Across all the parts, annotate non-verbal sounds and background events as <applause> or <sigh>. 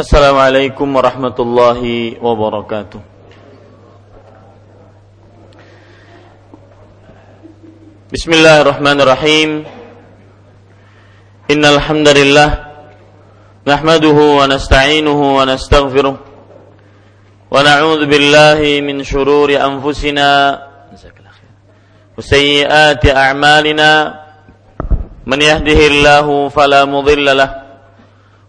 Assalamualaikum warahmatullahi wabarakatuh. Bismillahirrahmanirrahim. Innal hamdalillah nahmaduhu wa nasta'inuhu wa nastaghfiruh wa na'udzu min shururi anfusina wa sayyiati a'malina man yahdihillahu fala mudilla lahu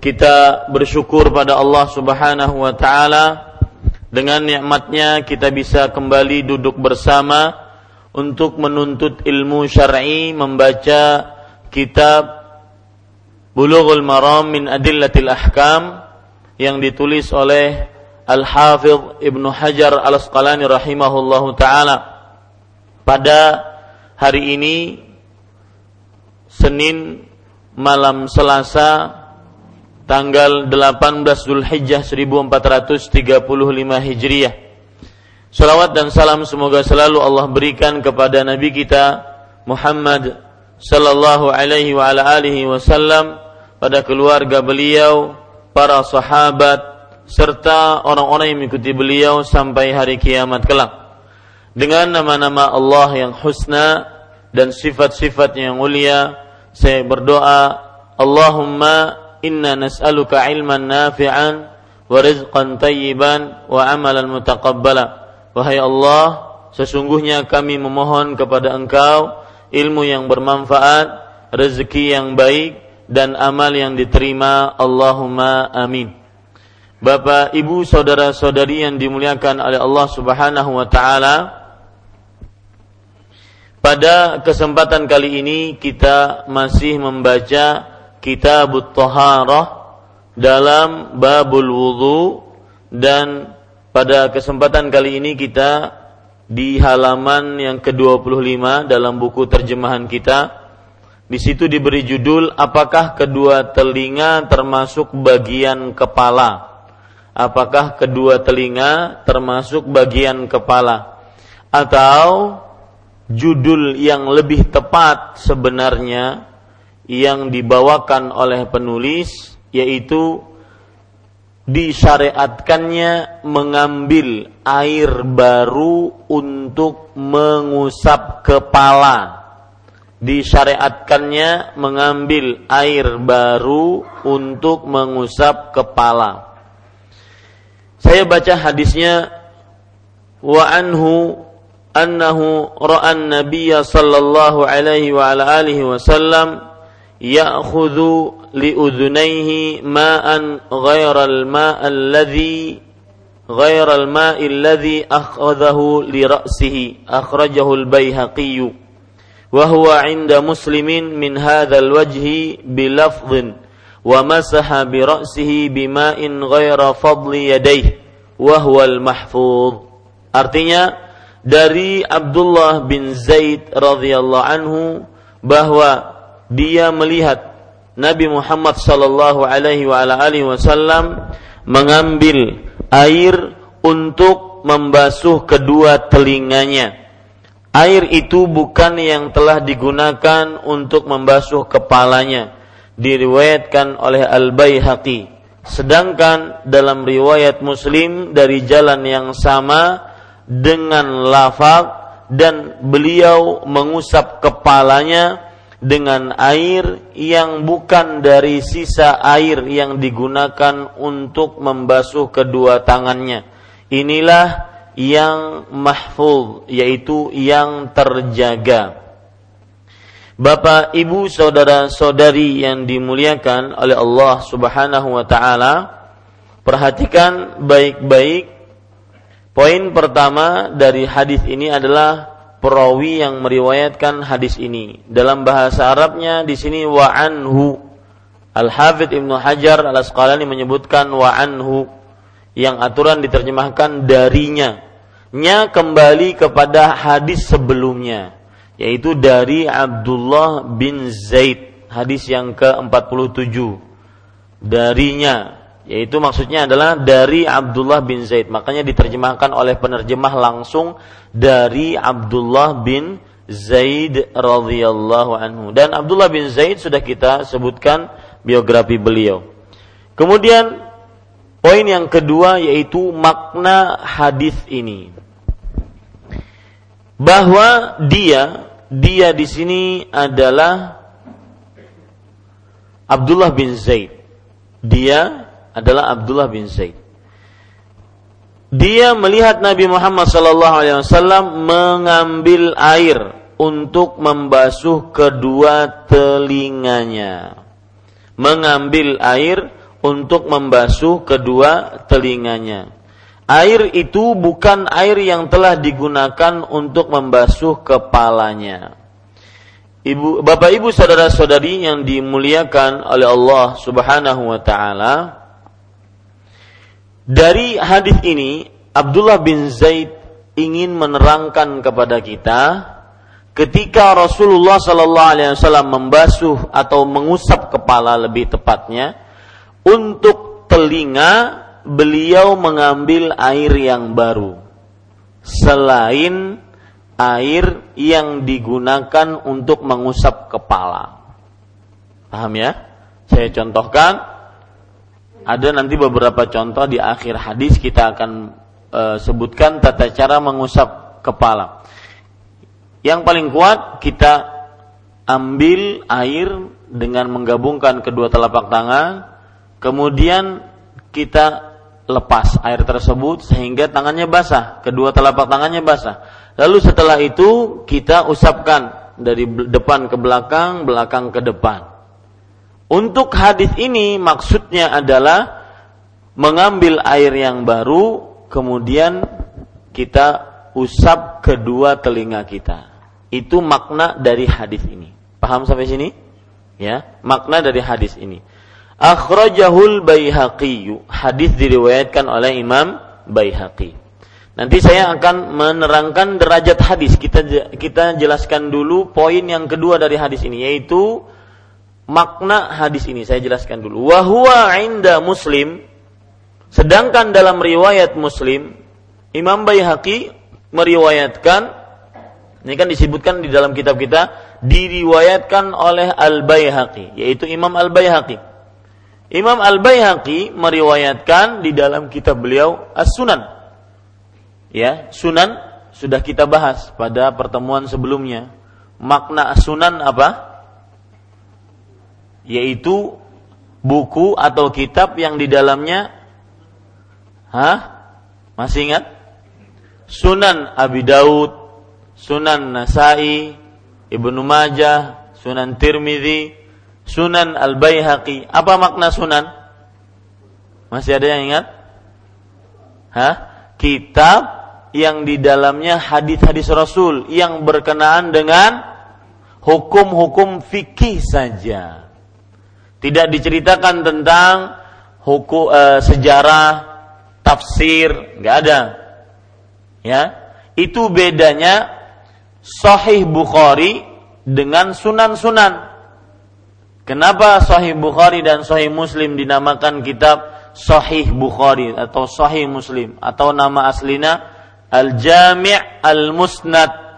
kita bersyukur pada Allah Subhanahu wa taala. Dengan nikmatnya kita bisa kembali duduk bersama untuk menuntut ilmu syar'i membaca kitab Bulughul Maram min Adillatil Ahkam yang ditulis oleh Al-Hafidh Ibnu Hajar Al-Asqalani rahimahullahu taala. Pada hari ini Senin malam Selasa tanggal 18 Zulhijjah 1435 Hijriah. Salawat dan salam semoga selalu Allah berikan kepada Nabi kita Muhammad sallallahu alaihi wa ala alihi wasallam pada keluarga beliau, para sahabat serta orang-orang yang mengikuti beliau sampai hari kiamat kelak. Dengan nama-nama Allah yang husna dan sifat-sifat yang mulia, saya berdoa, Allahumma inna nas'aluka ilman nafi'an wa rizqan tayyiban wa amalan mutaqabbala. Wahai Allah, sesungguhnya kami memohon kepada Engkau ilmu yang bermanfaat, rezeki yang baik dan amal yang diterima. Allahumma amin. Bapak, Ibu, saudara-saudari yang dimuliakan oleh Allah Subhanahu wa taala, pada kesempatan kali ini kita masih membaca Kitab Taharah dalam babul wudu dan pada kesempatan kali ini kita di halaman yang ke-25 dalam buku terjemahan kita. Di situ diberi judul apakah kedua telinga termasuk bagian kepala? Apakah kedua telinga termasuk bagian kepala? Atau judul yang lebih tepat sebenarnya yang dibawakan oleh penulis yaitu disyariatkannya mengambil air baru untuk mengusap kepala. Disyariatkannya mengambil air baru untuk mengusap kepala. Saya baca hadisnya wa anhu annahu ra'an nabiyya sallallahu alaihi wa ala alihi wasallam يأخذ لأذنيه ماء غير الماء الذي غير الماء الذي أخذه لرأسه أخرجه البيهقي. وهو عند مسلم من هذا الوجه بلفظ ومسح برأسه بماء غير فضل يديه وهو المحفوظ. artinya dari Abdullah bin Zaid radhiyallahu anhu bahwa dia melihat Nabi Muhammad sallallahu alaihi wasallam mengambil air untuk membasuh kedua telinganya Air itu bukan yang telah digunakan untuk membasuh kepalanya. Diriwayatkan oleh Al-Baihaqi. Sedangkan dalam riwayat Muslim dari jalan yang sama dengan lafaz dan beliau mengusap kepalanya dengan air yang bukan dari sisa air yang digunakan untuk membasuh kedua tangannya. Inilah yang mahfuz yaitu yang terjaga. Bapak, Ibu, saudara-saudari yang dimuliakan oleh Allah Subhanahu wa taala, perhatikan baik-baik Poin pertama dari hadis ini adalah perawi yang meriwayatkan hadis ini. Dalam bahasa Arabnya di sini wa anhu. Al-Hafidh Ibnu Hajar Al-Asqalani menyebutkan wa anhu yang aturan diterjemahkan darinya. Nya kembali kepada hadis sebelumnya yaitu dari Abdullah bin Zaid hadis yang ke-47 darinya yaitu maksudnya adalah dari Abdullah bin Zaid. Makanya diterjemahkan oleh penerjemah langsung dari Abdullah bin Zaid radhiyallahu anhu. Dan Abdullah bin Zaid sudah kita sebutkan biografi beliau. Kemudian poin yang kedua yaitu makna hadis ini. Bahwa dia dia di sini adalah Abdullah bin Zaid. Dia adalah Abdullah bin Zaid. Dia melihat Nabi Muhammad SAW mengambil air untuk membasuh kedua telinganya. Mengambil air untuk membasuh kedua telinganya. Air itu bukan air yang telah digunakan untuk membasuh kepalanya. Ibu, Bapak Ibu saudara-saudari yang dimuliakan oleh Allah Subhanahu wa taala, dari hadis ini Abdullah bin Zaid ingin menerangkan kepada kita ketika Rasulullah Sallallahu Alaihi Wasallam membasuh atau mengusap kepala lebih tepatnya untuk telinga beliau mengambil air yang baru selain air yang digunakan untuk mengusap kepala. Paham ya? Saya contohkan ada nanti beberapa contoh di akhir hadis kita akan e, sebutkan tata cara mengusap kepala. Yang paling kuat kita ambil air dengan menggabungkan kedua telapak tangan, kemudian kita lepas air tersebut sehingga tangannya basah, kedua telapak tangannya basah. Lalu setelah itu kita usapkan dari depan ke belakang, belakang ke depan. Untuk hadis ini maksudnya adalah mengambil air yang baru kemudian kita usap kedua telinga kita. Itu makna dari hadis ini. Paham sampai sini? Ya, makna dari hadis ini. Akhrajahul Baihaqi. Hadis diriwayatkan oleh Imam Baihaqi. Nanti saya akan menerangkan derajat hadis. Kita kita jelaskan dulu poin yang kedua dari hadis ini yaitu makna hadis ini saya jelaskan dulu. Wahwa inda Muslim sedangkan dalam riwayat Muslim Imam Baihaqi meriwayatkan ini kan disebutkan di dalam kitab kita diriwayatkan oleh Al Baihaqi yaitu Imam Al Baihaqi. Imam Al Baihaqi meriwayatkan di dalam kitab beliau As Sunan. Ya, Sunan sudah kita bahas pada pertemuan sebelumnya. Makna As Sunan apa? Yaitu buku atau kitab yang di dalamnya Hah? Masih ingat? Sunan Abi Daud, Sunan Nasai, Ibnu Majah, Sunan Tirmidzi, Sunan Al-Baihaqi. Apa makna sunan? Masih ada yang ingat? Hah? Kitab yang di dalamnya hadis-hadis Rasul yang berkenaan dengan hukum-hukum fikih saja. Tidak diceritakan tentang hukum e, sejarah, tafsir, nggak ada. Ya, itu bedanya Sahih Bukhari dengan Sunan-Sunan. Kenapa Sahih Bukhari dan Sahih Muslim dinamakan kitab Sahih Bukhari atau Sahih Muslim atau nama aslinya Al-Jami' Al-Musnad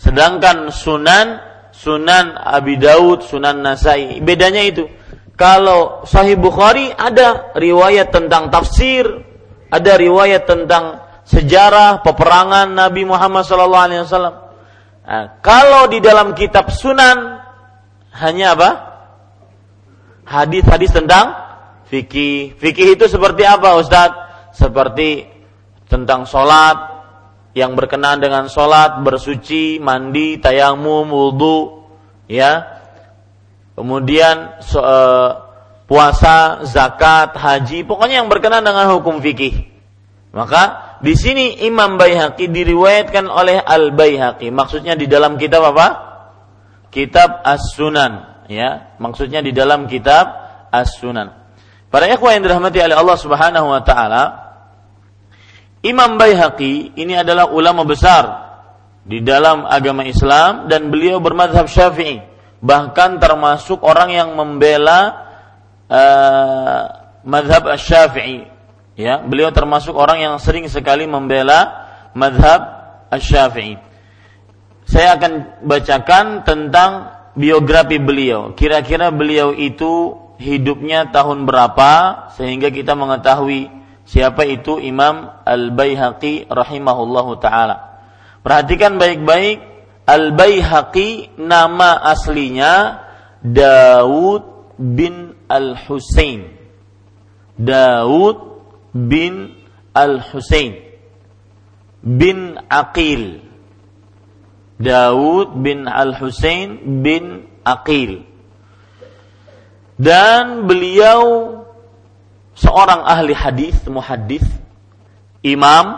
Sedangkan Sunan Sunan Abi Daud, Sunan Nasai. Bedanya itu. Kalau Sahih Bukhari ada riwayat tentang tafsir, ada riwayat tentang sejarah peperangan Nabi Muhammad SAW. Nah, kalau di dalam kitab Sunan hanya apa? Hadis-hadis tentang fikih. Fikih itu seperti apa, Ustadz? Seperti tentang sholat, yang berkenaan dengan sholat, bersuci, mandi, tayamum, wudhu, ya. Kemudian so, uh, puasa, zakat, haji, pokoknya yang berkenaan dengan hukum fikih. Maka di sini Imam Baihaqi diriwayatkan oleh Al Baihaqi. Maksudnya di dalam kitab apa? Kitab As-Sunan, ya. Maksudnya di dalam kitab As-Sunan. Para ikhwah yang dirahmati oleh Allah Subhanahu wa taala, Imam Baihaqi ini adalah ulama besar di dalam agama Islam dan beliau bermadhab syafi'i bahkan termasuk orang yang membela uh, madhab syafii. Ya beliau termasuk orang yang sering sekali membela madhab syafii. Saya akan bacakan tentang biografi beliau. Kira-kira beliau itu hidupnya tahun berapa sehingga kita mengetahui Siapa itu Imam Al-Baihaqi rahimahullahu taala. Perhatikan baik-baik Al-Baihaqi nama aslinya Daud bin Al-Husain. Daud bin Al-Husain bin Aqil. Daud bin Al-Husain bin Aqil. Dan beliau seorang ahli hadis, muhaddis, imam,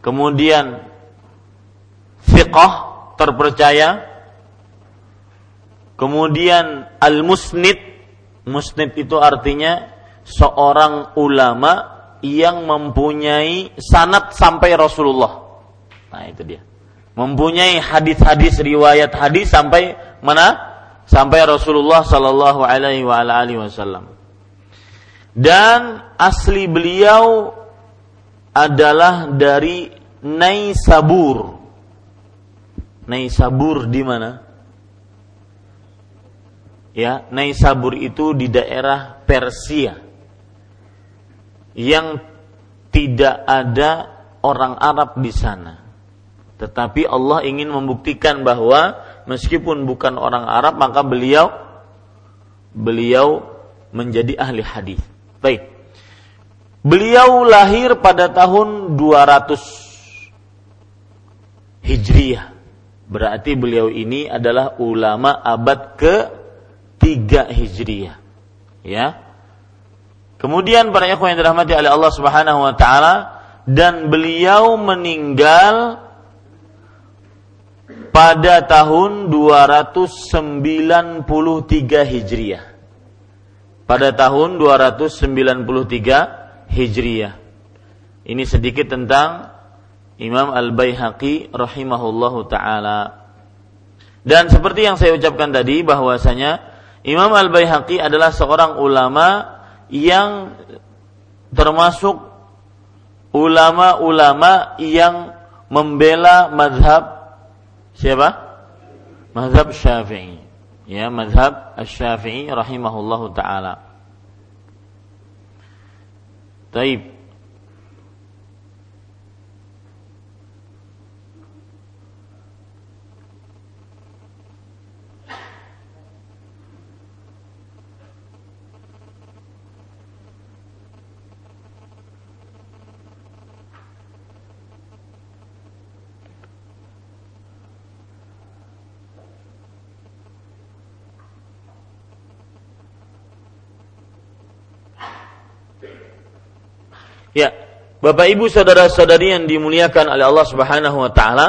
kemudian fiqh terpercaya, kemudian al-musnid, musnid itu artinya seorang ulama yang mempunyai sanat sampai Rasulullah. Nah, itu dia. Mempunyai hadis-hadis riwayat hadis sampai mana? Sampai Rasulullah sallallahu alaihi wasallam dan asli beliau adalah dari Naisabur. Naisabur di mana? Ya, Naisabur itu di daerah Persia yang tidak ada orang Arab di sana. Tetapi Allah ingin membuktikan bahwa meskipun bukan orang Arab maka beliau beliau menjadi ahli hadis. Baik. Beliau lahir pada tahun 200 Hijriah. Berarti beliau ini adalah ulama abad ke-3 Hijriah. Ya. Kemudian para ikhwan yang dirahmati oleh Allah Subhanahu wa taala dan beliau meninggal pada tahun 293 Hijriah pada tahun 293 Hijriah. Ini sedikit tentang Imam Al-Baihaqi rahimahullahu taala. Dan seperti yang saya ucapkan tadi bahwasanya Imam Al-Baihaqi adalah seorang ulama yang termasuk ulama-ulama yang membela mazhab siapa? Mazhab Syafi'i ya mazhab Asy-Syafi'i rahimahullahu taala. Taib. Ya, Bapak Ibu saudara-saudari yang dimuliakan oleh Allah Subhanahu wa taala,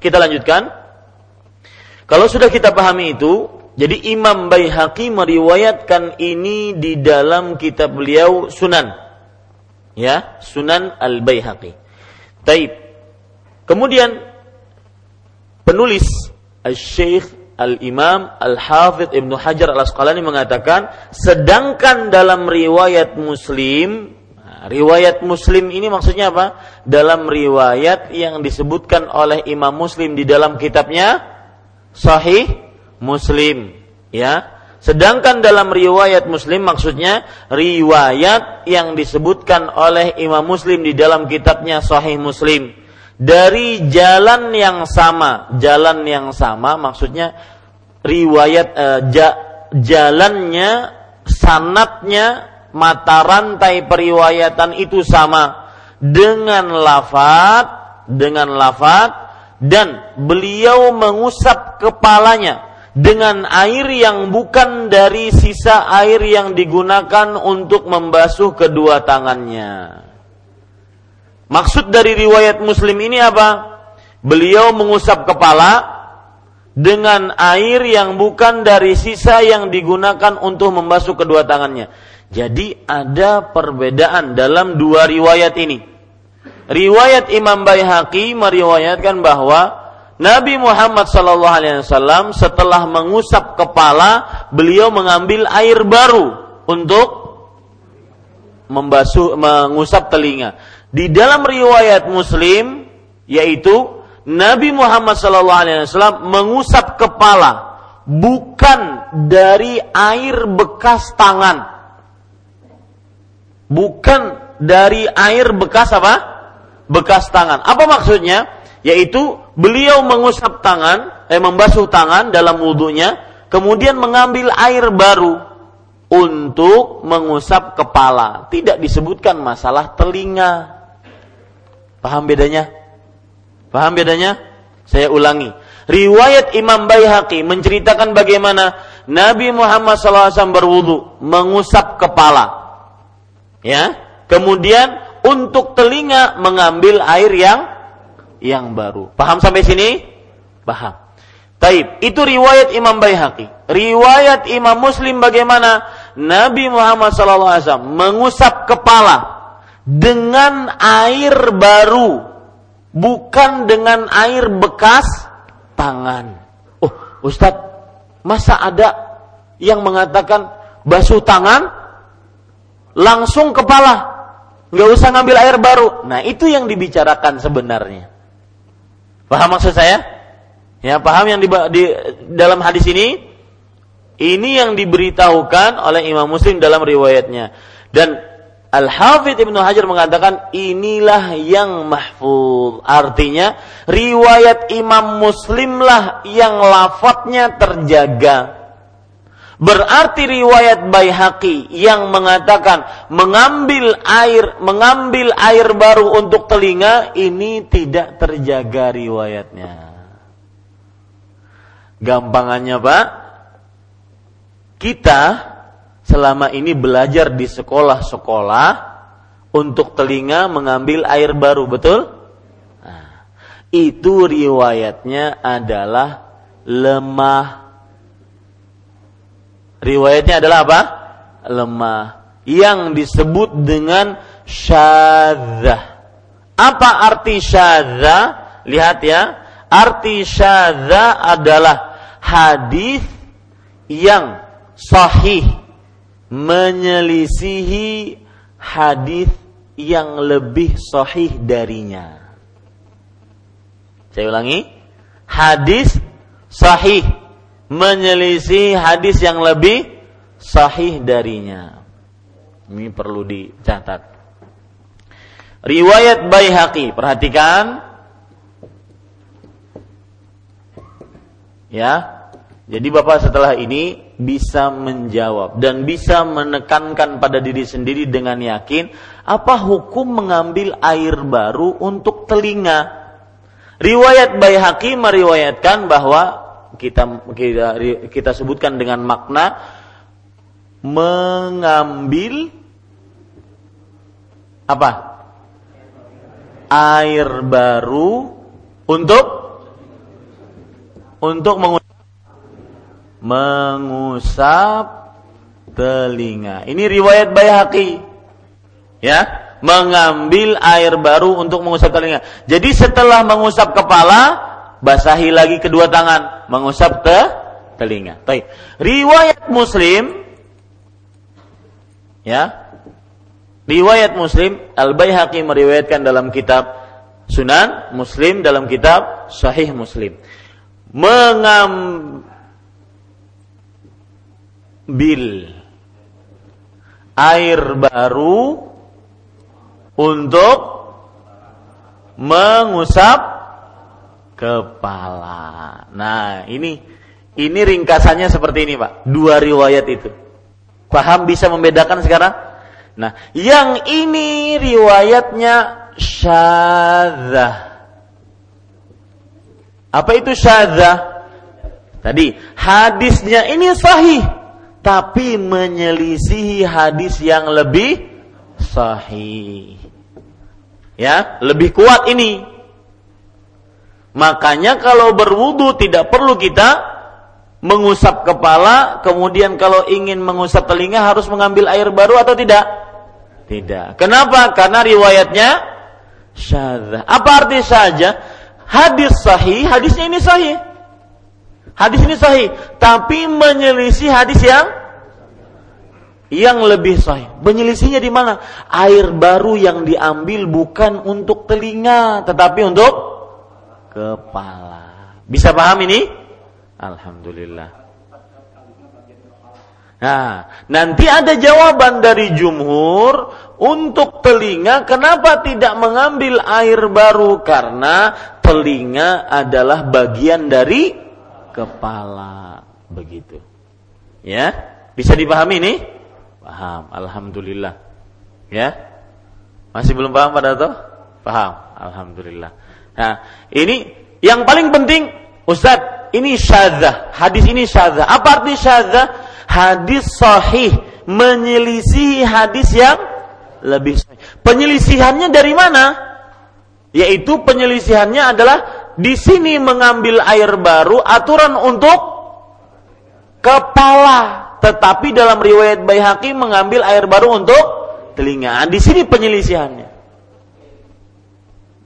kita lanjutkan. Kalau sudah kita pahami itu, jadi Imam Baihaqi meriwayatkan ini di dalam kitab beliau Sunan. Ya, Sunan Al-Baihaqi. Taib. Kemudian penulis Al-Syekh Al-Imam Al-Hafidh Ibnu Hajar Al-Asqalani mengatakan sedangkan dalam riwayat Muslim riwayat Muslim ini maksudnya apa? Dalam riwayat yang disebutkan oleh Imam Muslim di dalam kitabnya Sahih Muslim, ya. Sedangkan dalam riwayat Muslim maksudnya riwayat yang disebutkan oleh Imam Muslim di dalam kitabnya Sahih Muslim dari jalan yang sama, jalan yang sama maksudnya riwayat uh, ja, jalannya sanatnya mata rantai periwayatan itu sama dengan lafat dengan lafat dan beliau mengusap kepalanya dengan air yang bukan dari sisa air yang digunakan untuk membasuh kedua tangannya. Maksud dari riwayat Muslim ini apa? Beliau mengusap kepala dengan air yang bukan dari sisa yang digunakan untuk membasuh kedua tangannya. Jadi ada perbedaan dalam dua riwayat ini. Riwayat Imam Baihaqi meriwayatkan bahwa Nabi Muhammad sallallahu alaihi wasallam setelah mengusap kepala, beliau mengambil air baru untuk membasuh mengusap telinga. Di dalam riwayat Muslim yaitu Nabi Muhammad SAW mengusap kepala bukan dari air bekas tangan, bukan dari air bekas apa? Bekas tangan. Apa maksudnya? Yaitu beliau mengusap tangan, eh membasuh tangan dalam wudhunya, kemudian mengambil air baru untuk mengusap kepala. Tidak disebutkan masalah telinga. Paham bedanya? Paham bedanya? Saya ulangi. Riwayat Imam Baihaqi menceritakan bagaimana Nabi Muhammad SAW berwudu mengusap kepala. Ya, kemudian untuk telinga mengambil air yang yang baru. Paham sampai sini? Paham. Taib, itu riwayat Imam Baihaqi. Riwayat Imam Muslim bagaimana Nabi Muhammad SAW mengusap kepala dengan air baru bukan dengan air bekas tangan. Oh, Ustadz, masa ada yang mengatakan basuh tangan langsung kepala, nggak usah ngambil air baru. Nah, itu yang dibicarakan sebenarnya. Paham maksud saya? Ya, paham yang di, di dalam hadis ini? Ini yang diberitahukan oleh Imam Muslim dalam riwayatnya. Dan Al-Hafidh Ibnu Hajar mengatakan inilah yang mahfuz. Artinya riwayat Imam Muslimlah yang lafadznya terjaga. Berarti riwayat Baihaqi yang mengatakan mengambil air, mengambil air baru untuk telinga ini tidak terjaga riwayatnya. Gampangannya Pak, kita selama ini belajar di sekolah-sekolah untuk telinga mengambil air baru, betul? Nah, itu riwayatnya adalah lemah. Riwayatnya adalah apa? Lemah. Yang disebut dengan syadzah. Apa arti syadzah? Lihat ya. Arti syadzah adalah hadis yang sahih menyelisihi hadis yang lebih sahih darinya. Saya ulangi, hadis sahih menyelisihi hadis yang lebih sahih darinya. Ini perlu dicatat. Riwayat Baihaqi, perhatikan. Ya. Jadi Bapak setelah ini bisa menjawab dan bisa menekankan pada diri sendiri dengan yakin apa hukum mengambil air baru untuk telinga. Riwayat Baihaqi meriwayatkan bahwa kita kita kita sebutkan dengan makna mengambil apa? air baru untuk untuk menggunakan mengusap telinga. Ini riwayat Baihaqi. Ya, mengambil air baru untuk mengusap telinga. Jadi setelah mengusap kepala, basahi lagi kedua tangan, mengusap ke telinga. Baik. Riwayat Muslim ya. Riwayat Muslim, Al-Baihaqi meriwayatkan dalam kitab Sunan, Muslim dalam kitab Sahih Muslim. Mengambil air baru untuk mengusap kepala. Nah, ini ini ringkasannya seperti ini, Pak. Dua riwayat itu. Paham bisa membedakan sekarang? Nah, yang ini riwayatnya syadzah. Apa itu syadzah? Tadi hadisnya ini sahih tapi menyelisihi hadis yang lebih sahih. Ya, lebih kuat ini. Makanya kalau berwudu tidak perlu kita mengusap kepala, kemudian kalau ingin mengusap telinga harus mengambil air baru atau tidak? Tidak. Kenapa? Karena riwayatnya syadzah. Apa arti saja? Hadis sahih, hadisnya ini sahih. Hadis ini sahih, tapi menyelisih hadis yang yang lebih sahih. Menyelisihnya di mana? Air baru yang diambil bukan untuk telinga, tetapi untuk kepala. Bisa paham ini? Alhamdulillah. Nah, nanti ada jawaban dari jumhur untuk telinga kenapa tidak mengambil air baru karena telinga adalah bagian dari kepala begitu. Ya, bisa dipahami nih? Paham, alhamdulillah. Ya. Masih belum paham pada tuh? Paham, alhamdulillah. Nah, ini yang paling penting Ustadz, ini syadzah. Hadis ini syadzah. Apa arti syadzah? hadis sahih menyelisih hadis yang lebih sahih. Penyelisihannya dari mana? Yaitu penyelisihannya adalah di sini mengambil air baru aturan untuk kepala, tetapi dalam riwayat Baihaqi mengambil air baru untuk telinga. Di sini penyelisihannya.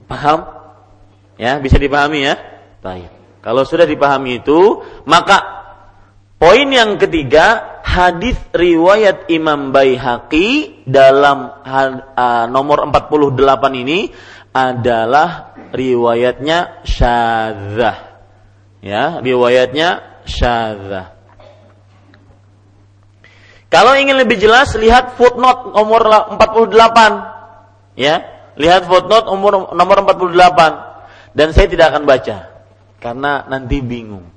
Paham? Ya, bisa dipahami ya? Baik. Kalau sudah dipahami itu, maka Poin yang ketiga, hadis riwayat Imam Baihaqi dalam uh, nomor 48 ini adalah riwayatnya syadzah. Ya, riwayatnya syadzah. Kalau ingin lebih jelas lihat footnote nomor 48. Ya, lihat footnote nomor nomor 48 dan saya tidak akan baca karena nanti bingung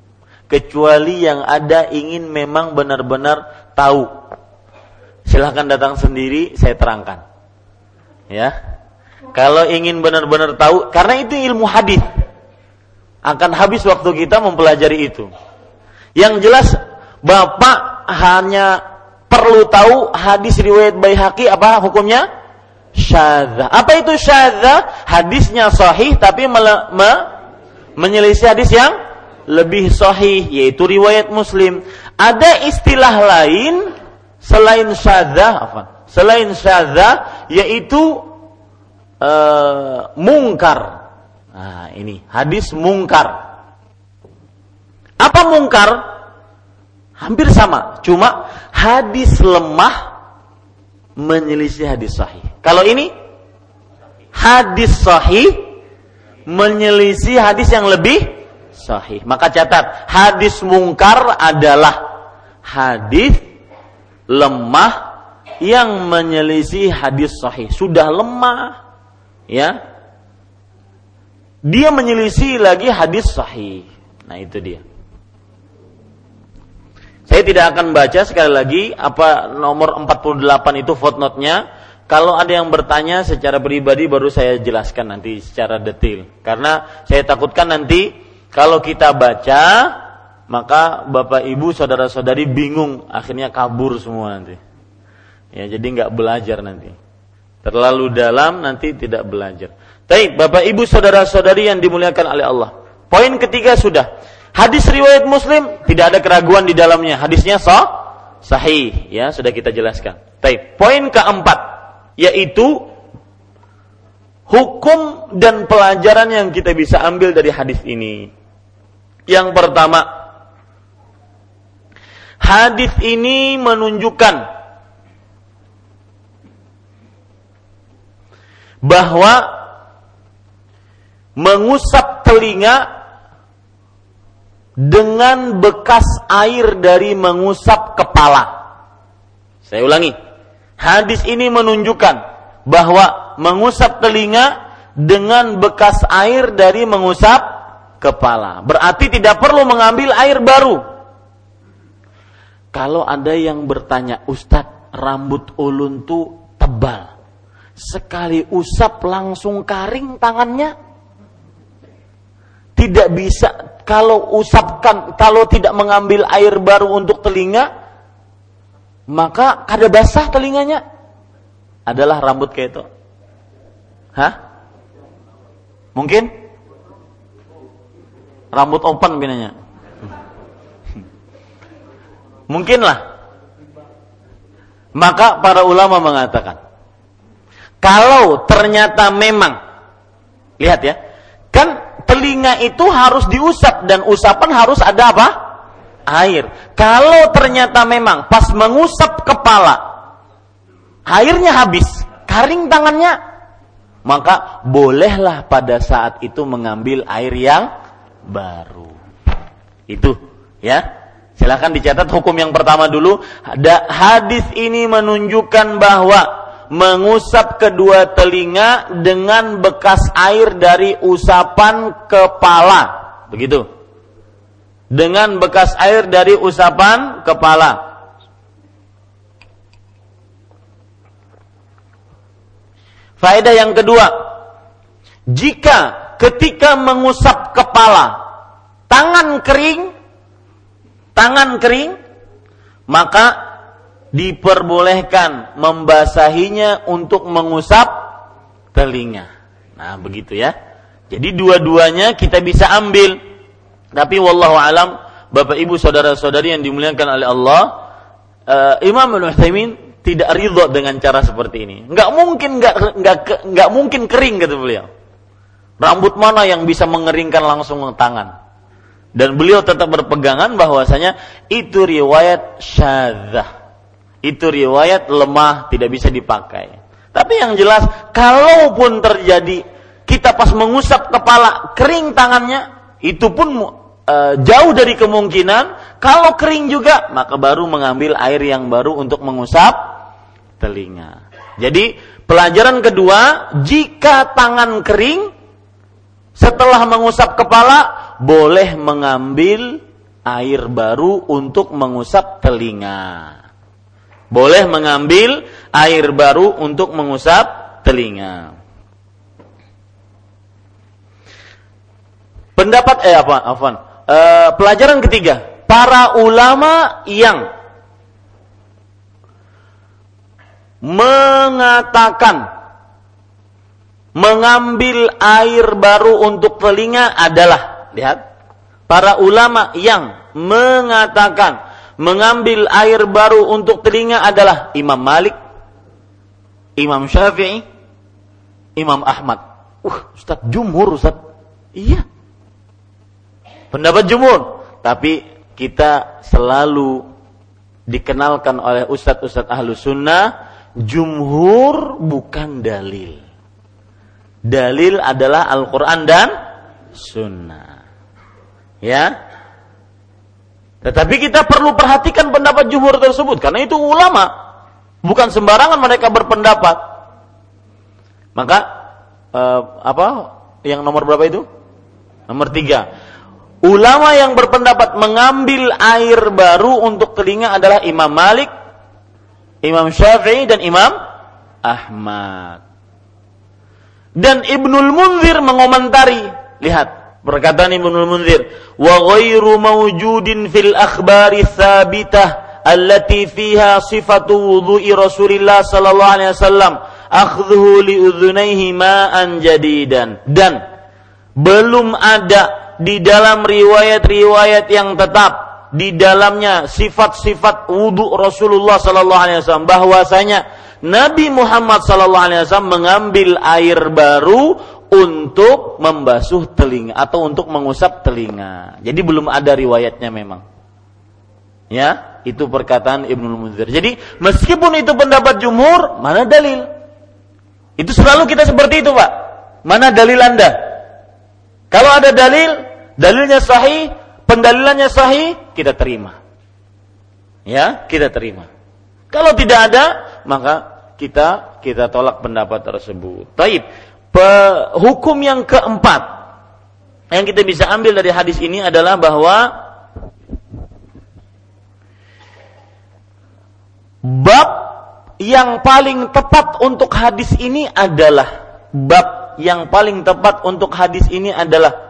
kecuali yang ada ingin memang benar-benar tahu. Silahkan datang sendiri, saya terangkan. Ya, kalau ingin benar-benar tahu, karena itu ilmu hadis, akan habis waktu kita mempelajari itu. Yang jelas, bapak hanya perlu tahu hadis riwayat Baihaqi apa hukumnya? Syadzah. Apa itu syadzah? Hadisnya sahih tapi me, me, menyelisih hadis yang lebih sahih yaitu riwayat Muslim. Ada istilah lain selain syadzah apa? Selain syadzah yaitu uh, mungkar. Nah, ini hadis mungkar. Apa mungkar? Hampir sama, cuma hadis lemah menyelisih hadis sahih. Kalau ini hadis sahih menyelisih hadis yang lebih sahih. Maka catat, hadis mungkar adalah hadis lemah yang menyelisih hadis sahih. Sudah lemah, ya. Dia menyelisih lagi hadis sahih. Nah, itu dia. Saya tidak akan baca sekali lagi apa nomor 48 itu footnote-nya. Kalau ada yang bertanya secara pribadi baru saya jelaskan nanti secara detail. Karena saya takutkan nanti kalau kita baca, maka bapak ibu saudara saudari bingung, akhirnya kabur semua nanti. Ya, jadi nggak belajar nanti. Terlalu dalam nanti tidak belajar. Baik, bapak ibu saudara saudari yang dimuliakan oleh Allah. Poin ketiga sudah. Hadis riwayat Muslim tidak ada keraguan di dalamnya. Hadisnya sah, sahih, ya sudah kita jelaskan. Baik, poin keempat yaitu hukum dan pelajaran yang kita bisa ambil dari hadis ini. Yang pertama, hadis ini menunjukkan bahwa mengusap telinga dengan bekas air dari mengusap kepala. Saya ulangi. Hadis ini menunjukkan bahwa mengusap telinga dengan bekas air dari mengusap kepala. Berarti tidak perlu mengambil air baru. Kalau ada yang bertanya, Ustadz, rambut ulun tuh tebal. Sekali usap langsung karing tangannya? Tidak bisa kalau usapkan, kalau tidak mengambil air baru untuk telinga, maka kada basah telinganya. Adalah rambut kayak itu. Hah? Mungkin? Rambut open binanya. <laughs> Mungkinlah. Maka para ulama mengatakan, kalau ternyata memang, lihat ya, telinga itu harus diusap dan usapan harus ada apa? Air. Kalau ternyata memang pas mengusap kepala airnya habis, kering tangannya, maka bolehlah pada saat itu mengambil air yang baru. Itu ya. Silahkan dicatat hukum yang pertama dulu. Hadis ini menunjukkan bahwa mengusap kedua telinga dengan bekas air dari usapan kepala. Begitu. Dengan bekas air dari usapan kepala. Faedah yang kedua, jika ketika mengusap kepala tangan kering, tangan kering, maka diperbolehkan membasahinya untuk mengusap telinga. Nah, begitu ya. Jadi dua-duanya kita bisa ambil. Tapi wallahu alam, Bapak Ibu saudara-saudari yang dimuliakan oleh Allah, uh, Imam Al-Utsaimin tidak ridho dengan cara seperti ini. Enggak mungkin enggak enggak enggak mungkin kering kata beliau. Rambut mana yang bisa mengeringkan langsung tangan? Dan beliau tetap berpegangan bahwasanya itu riwayat syadzah itu riwayat lemah tidak bisa dipakai. Tapi yang jelas, kalaupun terjadi kita pas mengusap kepala kering tangannya, itu pun e, jauh dari kemungkinan. Kalau kering juga, maka baru mengambil air yang baru untuk mengusap telinga. Jadi pelajaran kedua, jika tangan kering setelah mengusap kepala, boleh mengambil air baru untuk mengusap telinga boleh mengambil air baru untuk mengusap telinga. Pendapat eh apa? Afwan. E, pelajaran ketiga, para ulama yang mengatakan mengambil air baru untuk telinga adalah lihat para ulama yang mengatakan mengambil air baru untuk telinga adalah Imam Malik, Imam Syafi'i, Imam Ahmad. Uh, Ustaz jumhur Ustaz. Iya. Pendapat jumhur. Tapi kita selalu dikenalkan oleh ustadz-ustadz ahlu sunnah, jumhur bukan dalil. Dalil adalah Al-Quran dan sunnah. Ya, tetapi kita perlu perhatikan pendapat jumhur tersebut karena itu ulama. Bukan sembarangan mereka berpendapat. Maka eh, apa yang nomor berapa itu? Nomor tiga. Ulama yang berpendapat mengambil air baru untuk telinga adalah Imam Malik, Imam Syafi'i dan Imam Ahmad. Dan Ibnul Munzir mengomentari, lihat Perkataan Ibnu Munzir, "Wa ghairu mawjudin fil akhbari tsabitah allati fiha sifatu wudu'i Rasulillah sallallahu alaihi wasallam akhdhuhu li udhunaihi ma'an jadidan." Dan belum ada di dalam riwayat-riwayat yang tetap di dalamnya sifat-sifat wudhu Rasulullah sallallahu alaihi wasallam bahwasanya Nabi Muhammad sallallahu alaihi wasallam mengambil air baru untuk membasuh telinga atau untuk mengusap telinga. Jadi belum ada riwayatnya memang. Ya, itu perkataan Ibnu Munzir. Jadi meskipun itu pendapat jumhur, mana dalil? Itu selalu kita seperti itu, Pak. Mana dalil Anda? Kalau ada dalil, dalilnya sahih, pendalilannya sahih, kita terima. Ya, kita terima. Kalau tidak ada, maka kita kita tolak pendapat tersebut. Taib. Hukum yang keempat yang kita bisa ambil dari hadis ini adalah bahwa bab yang paling tepat untuk hadis ini adalah bab yang paling tepat untuk hadis ini adalah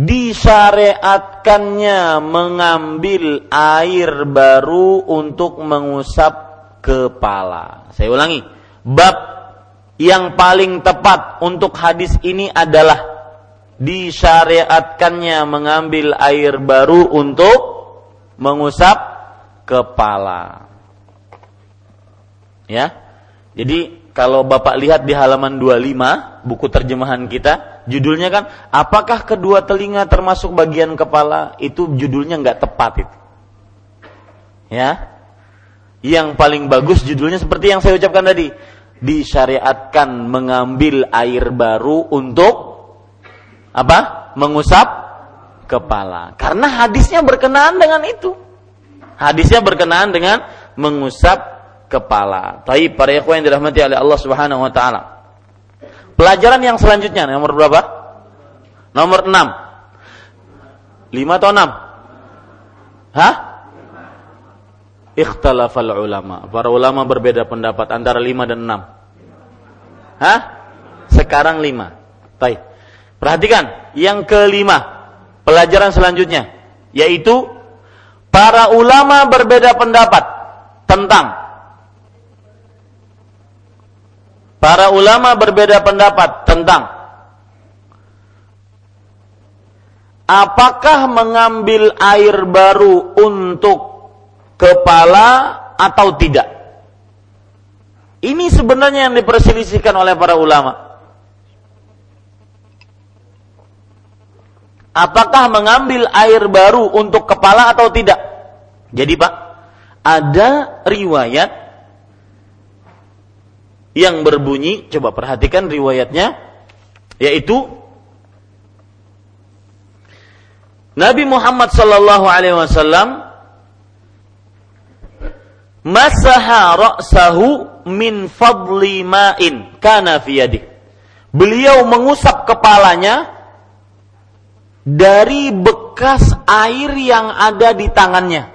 disyariatkannya mengambil air baru untuk mengusap kepala. Saya ulangi, bab yang paling tepat untuk hadis ini adalah disyariatkannya mengambil air baru untuk mengusap kepala. Ya. Jadi kalau Bapak lihat di halaman 25 buku terjemahan kita, judulnya kan apakah kedua telinga termasuk bagian kepala? Itu judulnya nggak tepat itu. Ya. Yang paling bagus judulnya seperti yang saya ucapkan tadi. Disyariatkan mengambil air baru untuk apa? Mengusap kepala. Karena hadisnya berkenaan dengan itu. Hadisnya berkenaan dengan mengusap kepala. Tapi para ikhwan yang dirahmati oleh Allah Subhanahu wa taala. Pelajaran yang selanjutnya nomor berapa? Nomor 6. 5 atau 6? Hah? Ikhtalafal ulama. Para ulama berbeda pendapat antara 5 dan 6. Hah? Sekarang 5. Baik. Perhatikan yang kelima. Pelajaran selanjutnya yaitu para ulama berbeda pendapat tentang para ulama berbeda pendapat tentang apakah mengambil air baru untuk kepala atau tidak. Ini sebenarnya yang diperselisihkan oleh para ulama. apakah mengambil air baru untuk kepala atau tidak. Jadi Pak, ada riwayat yang berbunyi, coba perhatikan riwayatnya, yaitu Nabi Muhammad sallallahu alaihi wasallam masaha ra'sahu min fadli ma'in kana fi Beliau mengusap kepalanya dari bekas air yang ada di tangannya.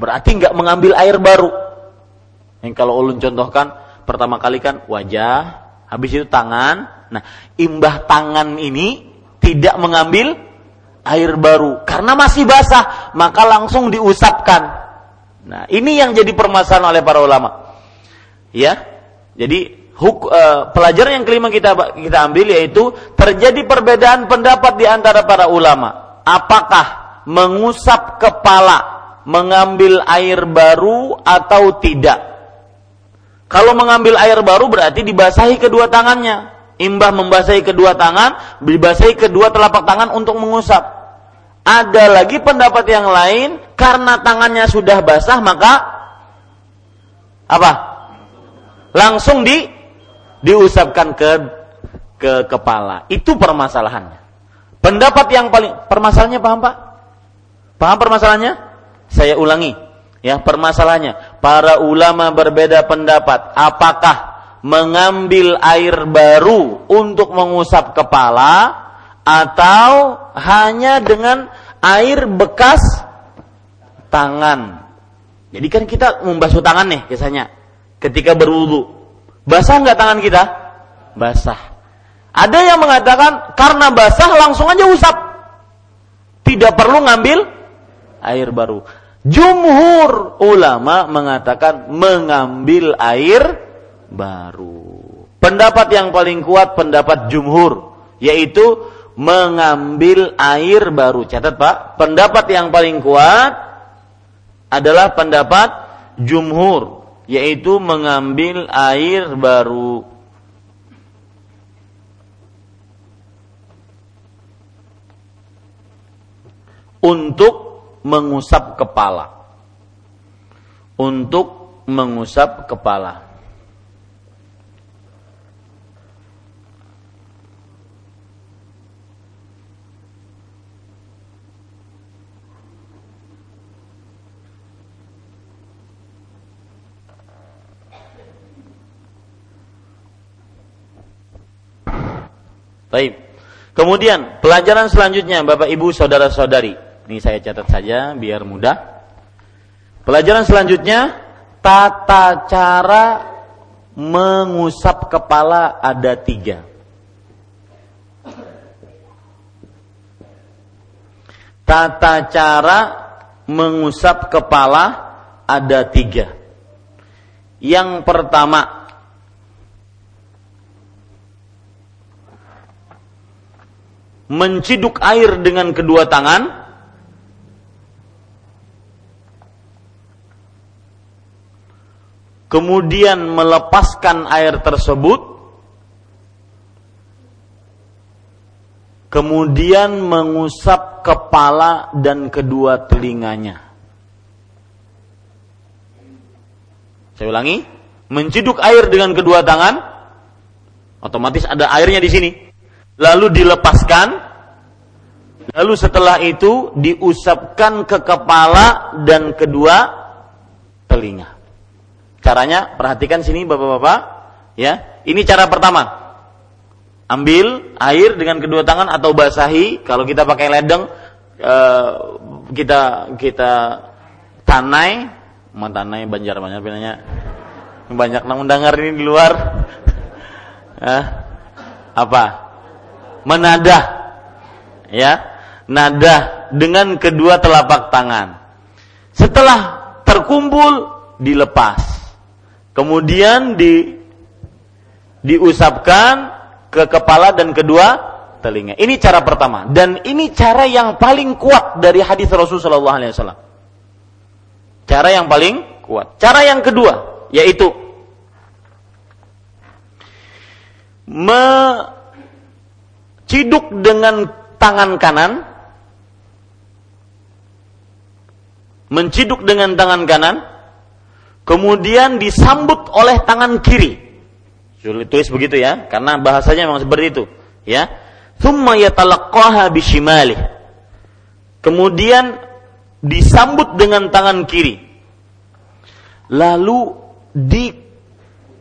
Berarti nggak mengambil air baru. Yang kalau ulun contohkan pertama kali kan wajah, habis itu tangan. Nah, imbah tangan ini tidak mengambil air baru karena masih basah, maka langsung diusapkan. Nah, ini yang jadi permasalahan oleh para ulama. Ya. Jadi huk, uh, pelajaran yang kelima kita kita ambil yaitu terjadi perbedaan pendapat di antara para ulama. Apakah mengusap kepala mengambil air baru atau tidak? Kalau mengambil air baru berarti dibasahi kedua tangannya. Imbah membasahi kedua tangan, dibasahi kedua telapak tangan untuk mengusap. Ada lagi pendapat yang lain karena tangannya sudah basah maka apa? Langsung di diusapkan ke ke kepala. Itu permasalahannya. Pendapat yang paling permasalahannya paham Pak? Paham permasalahannya? Saya ulangi. Ya, permasalahannya para ulama berbeda pendapat apakah mengambil air baru untuk mengusap kepala atau hanya dengan air bekas tangan. Jadi kan kita membasuh tangan nih biasanya ketika berwudu. Basah nggak tangan kita? Basah. Ada yang mengatakan karena basah langsung aja usap. Tidak perlu ngambil air baru. Jumhur ulama mengatakan mengambil air baru. Pendapat yang paling kuat pendapat jumhur yaitu mengambil air baru. Catat Pak, pendapat yang paling kuat adalah pendapat jumhur yaitu mengambil air baru. Untuk mengusap kepala. Untuk mengusap kepala. Baik. Kemudian pelajaran selanjutnya Bapak Ibu saudara-saudari. Ini saya catat saja biar mudah. Pelajaran selanjutnya tata cara mengusap kepala ada tiga. Tata cara mengusap kepala ada tiga. Yang pertama, menciduk air dengan kedua tangan. Kemudian melepaskan air tersebut. Kemudian mengusap kepala dan kedua telinganya. Saya ulangi. Menciduk air dengan kedua tangan. Otomatis ada airnya di sini lalu dilepaskan, lalu setelah itu diusapkan ke kepala dan kedua telinga. Caranya perhatikan sini Bapak-bapak, ya. Ini cara pertama. Ambil air dengan kedua tangan atau basahi, kalau kita pakai ledeng eh, kita kita tanai, tanai banjar banyak bilangnya. Banyak namun dengar ini di luar. <laughs> Eh, apa? Menadah ya nadah dengan kedua telapak tangan. Setelah terkumpul dilepas. Kemudian di diusapkan ke kepala dan kedua telinga. Ini cara pertama. Dan ini cara yang paling kuat dari hadis Rasulullah SAW cara yang paling kuat. Cara yang kedua yaitu me ciduk dengan tangan kanan, menciduk dengan tangan kanan, kemudian disambut oleh tangan kiri. Sulit tulis begitu ya, karena bahasanya memang seperti itu, ya. Thumma yatalaqqaha bishimali. Kemudian disambut dengan tangan kiri. Lalu di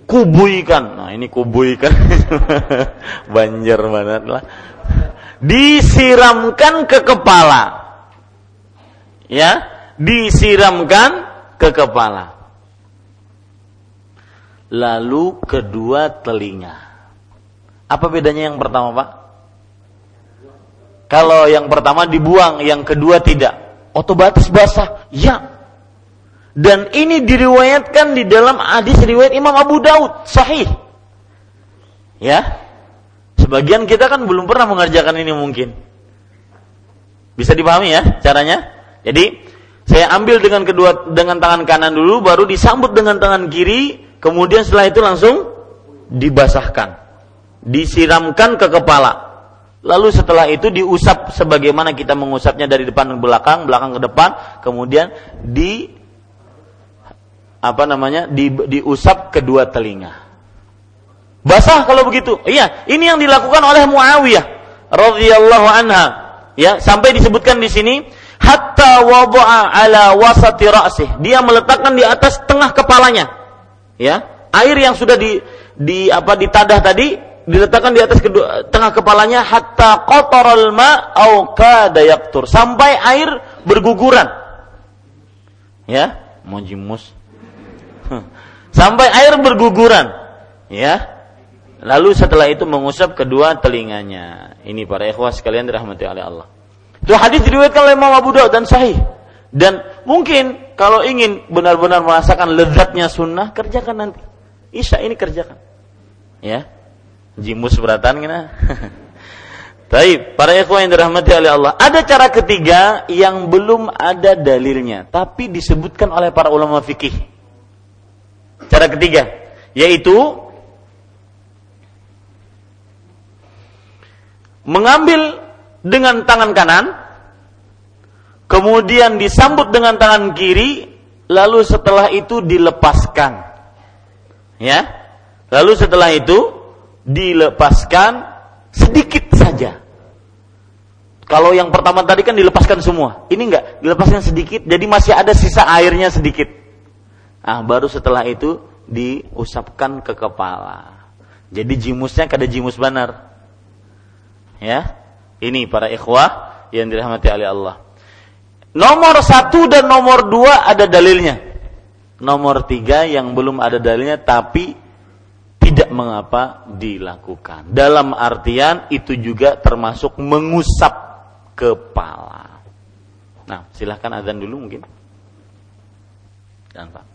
kubuikan. Nah, ini kubuikan. <laughs> Banjar banget lah. Disiramkan ke kepala. Ya, disiramkan ke kepala. Lalu kedua telinga. Apa bedanya yang pertama, Pak? Kalau yang pertama dibuang, yang kedua tidak. Otomatis basah. Ya, dan ini diriwayatkan di dalam hadis riwayat Imam Abu Daud, sahih. Ya. Sebagian kita kan belum pernah mengerjakan ini mungkin. Bisa dipahami ya caranya? Jadi saya ambil dengan kedua dengan tangan kanan dulu baru disambut dengan tangan kiri, kemudian setelah itu langsung dibasahkan. Disiramkan ke kepala. Lalu setelah itu diusap sebagaimana kita mengusapnya dari depan ke belakang, belakang ke depan, kemudian di apa namanya di, diusap kedua telinga. Basah kalau begitu. Iya, ini yang dilakukan oleh Muawiyah radhiyallahu anha. Ya, sampai disebutkan di sini hatta wada'a ala wasati ra'sih. Dia meletakkan di atas tengah kepalanya. Ya, air yang sudah di di apa ditadah tadi diletakkan di atas kedua tengah kepalanya hatta qataral ma au kada yaktur sampai air berguguran. Ya, mujimus <laughs> sampai air berguguran. Ya. Lalu setelah itu mengusap kedua telinganya. Ini para ikhwah sekalian dirahmati oleh Allah. Itu hadis diriwayatkan oleh Imam Abu Dawud dan sahih. Dan mungkin kalau ingin benar-benar merasakan lezatnya sunnah kerjakan nanti. Isya ini kerjakan. Ya. Jimus beratan kena. <laughs> Baik, para ikhwah yang dirahmati oleh Allah. Ada cara ketiga yang belum ada dalilnya, tapi disebutkan oleh para ulama fikih. Cara ketiga, yaitu mengambil dengan tangan kanan, kemudian disambut dengan tangan kiri, lalu setelah itu dilepaskan. Ya. Lalu setelah itu dilepaskan sedikit saja. Kalau yang pertama tadi kan dilepaskan semua. Ini enggak, dilepaskan sedikit jadi masih ada sisa airnya sedikit. Ah, baru setelah itu diusapkan ke kepala. Jadi jimusnya kada jimus benar. Ya, ini para ikhwah yang dirahmati oleh Allah. Nomor satu dan nomor dua ada dalilnya. Nomor tiga yang belum ada dalilnya tapi tidak mengapa dilakukan. Dalam artian itu juga termasuk mengusap kepala. Nah, silahkan azan dulu mungkin. Jangan Pak.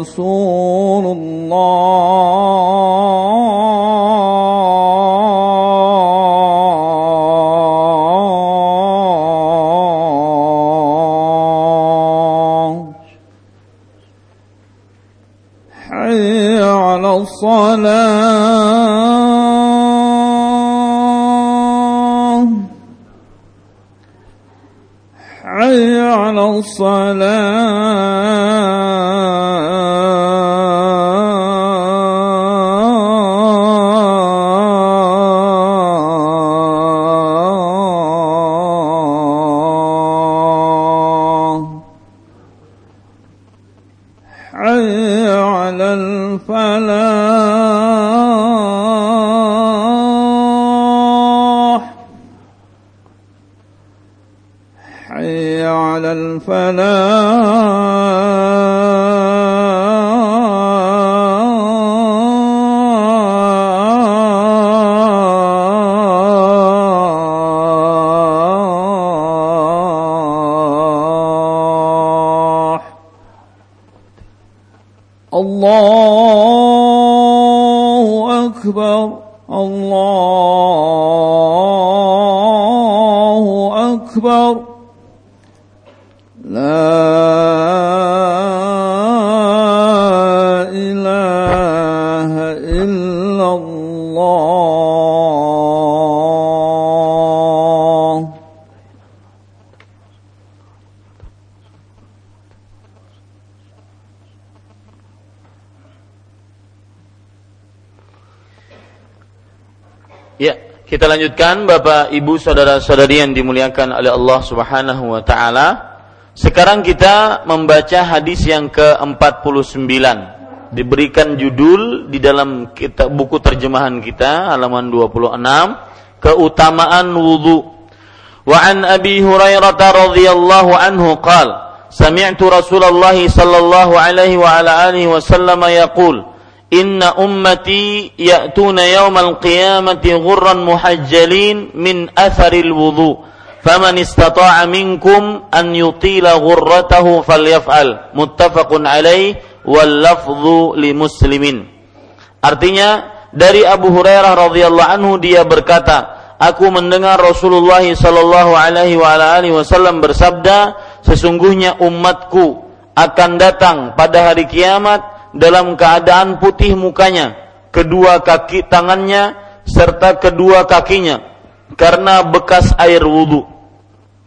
رسول الله. Ya, kita lanjutkan Bapak Ibu saudara-saudari yang dimuliakan oleh Allah Subhanahu wa taala. Sekarang kita membaca hadis yang ke-49. Diberikan judul di dalam kita, buku terjemahan kita halaman 26, keutamaan wudu. Wa an Abi Hurairah radhiyallahu anhu qala Sami'tu Rasulullah sallallahu alaihi wa ala alihi Inna ummati ya'tuna yawmal qiyamati ghurran muhajjalin min atharil wudhu. Faman istata'a minkum an yutila ghurratahu falyaf'al. Muttafaqun alaih wal lafzu li muslimin. Artinya dari Abu Hurairah radhiyallahu anhu dia berkata, aku mendengar Rasulullah sallallahu alaihi wa alihi wasallam bersabda, sesungguhnya umatku akan datang pada hari kiamat dalam keadaan putih mukanya, kedua kaki tangannya serta kedua kakinya karena bekas air wudhu.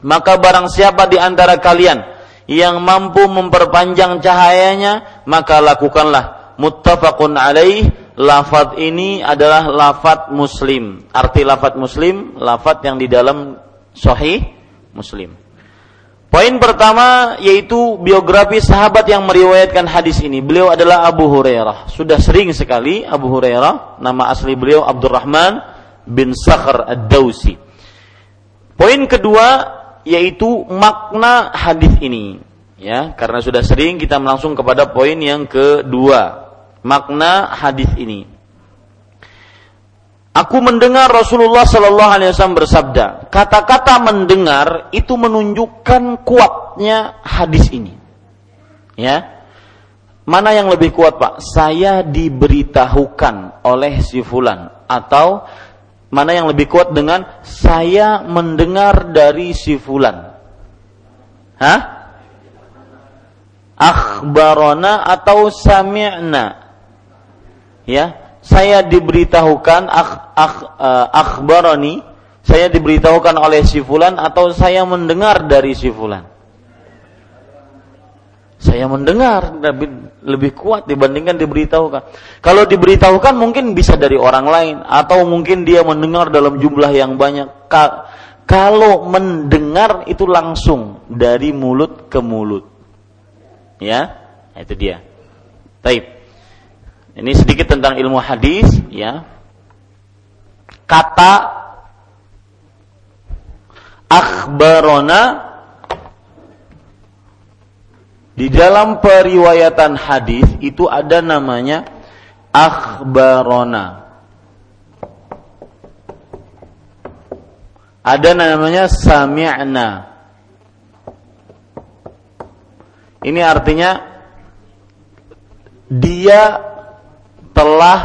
Maka barang siapa di antara kalian yang mampu memperpanjang cahayanya, maka lakukanlah. Muttafaqun alaih, lafat ini adalah lafat muslim. Arti lafat muslim, lafat yang di dalam sahih muslim. Poin pertama yaitu biografi sahabat yang meriwayatkan hadis ini. Beliau adalah Abu Hurairah. Sudah sering sekali Abu Hurairah, nama asli beliau Abdurrahman bin Sakhr Ad-Dausi. Poin kedua yaitu makna hadis ini. Ya, karena sudah sering kita langsung kepada poin yang kedua, makna hadis ini. Aku mendengar Rasulullah Shallallahu Alaihi Wasallam bersabda. Kata-kata mendengar itu menunjukkan kuatnya hadis ini. Ya, mana yang lebih kuat pak? Saya diberitahukan oleh si fulan atau mana yang lebih kuat dengan saya mendengar dari si fulan? Hah? Akhbarona atau sami'na? Ya, saya diberitahukan akh, akh, uh, akhbarani saya diberitahukan oleh si fulan atau saya mendengar dari si fulan? Saya mendengar lebih, lebih kuat dibandingkan diberitahukan. Kalau diberitahukan mungkin bisa dari orang lain atau mungkin dia mendengar dalam jumlah yang banyak. Ka kalau mendengar itu langsung dari mulut ke mulut. Ya itu dia. Taib ini sedikit tentang ilmu hadis ya. Kata akhbarona di dalam periwayatan hadis itu ada namanya akhbarona. Ada namanya sami'na. Ini artinya dia telah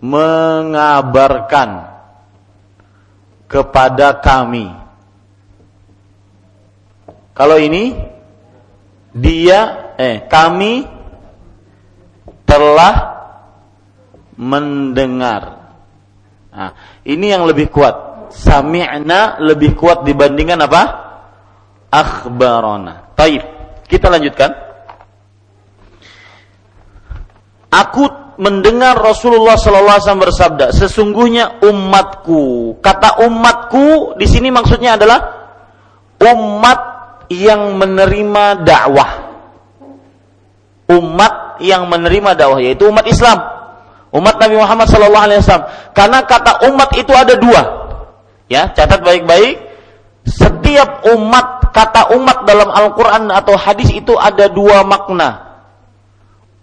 mengabarkan kepada kami. Kalau ini dia eh kami telah mendengar. Nah, ini yang lebih kuat. Sami'na lebih kuat dibandingkan apa? Akhbarona. Taib. Kita lanjutkan. Aku mendengar Rasulullah Sallallahu Alaihi Wasallam bersabda, sesungguhnya umatku. Kata umatku di sini maksudnya adalah umat yang menerima dakwah. Umat yang menerima dakwah yaitu umat Islam. Umat Nabi Muhammad Sallallahu Alaihi Wasallam. Karena kata umat itu ada dua. Ya, catat baik-baik. Setiap umat kata umat dalam Al-Quran atau hadis itu ada dua makna.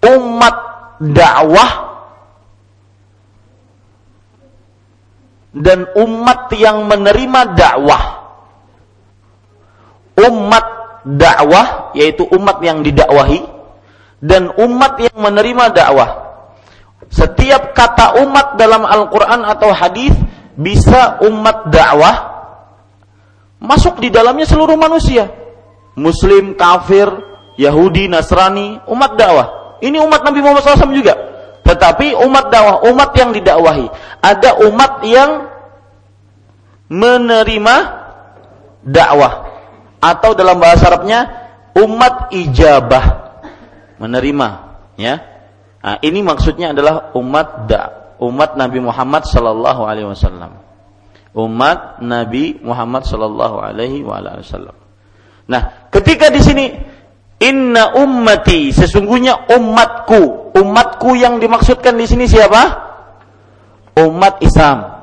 Umat dakwah dan umat yang menerima dakwah. Umat dakwah yaitu umat yang didakwahi dan umat yang menerima dakwah. Setiap kata umat dalam Al-Qur'an atau hadis bisa umat dakwah masuk di dalamnya seluruh manusia. Muslim, kafir, Yahudi, Nasrani, umat dakwah. Ini umat Nabi Muhammad SAW juga. Tetapi umat dakwah, umat yang didakwahi. Ada umat yang menerima dakwah. Atau dalam bahasa Arabnya, umat ijabah. Menerima. Ya. Nah, ini maksudnya adalah umat da, umat Nabi Muhammad sallallahu alaihi wasallam. Umat Nabi Muhammad sallallahu alaihi wasallam. Nah, ketika di sini Inna ummati sesungguhnya umatku. Umatku yang dimaksudkan di sini siapa? Umat Islam.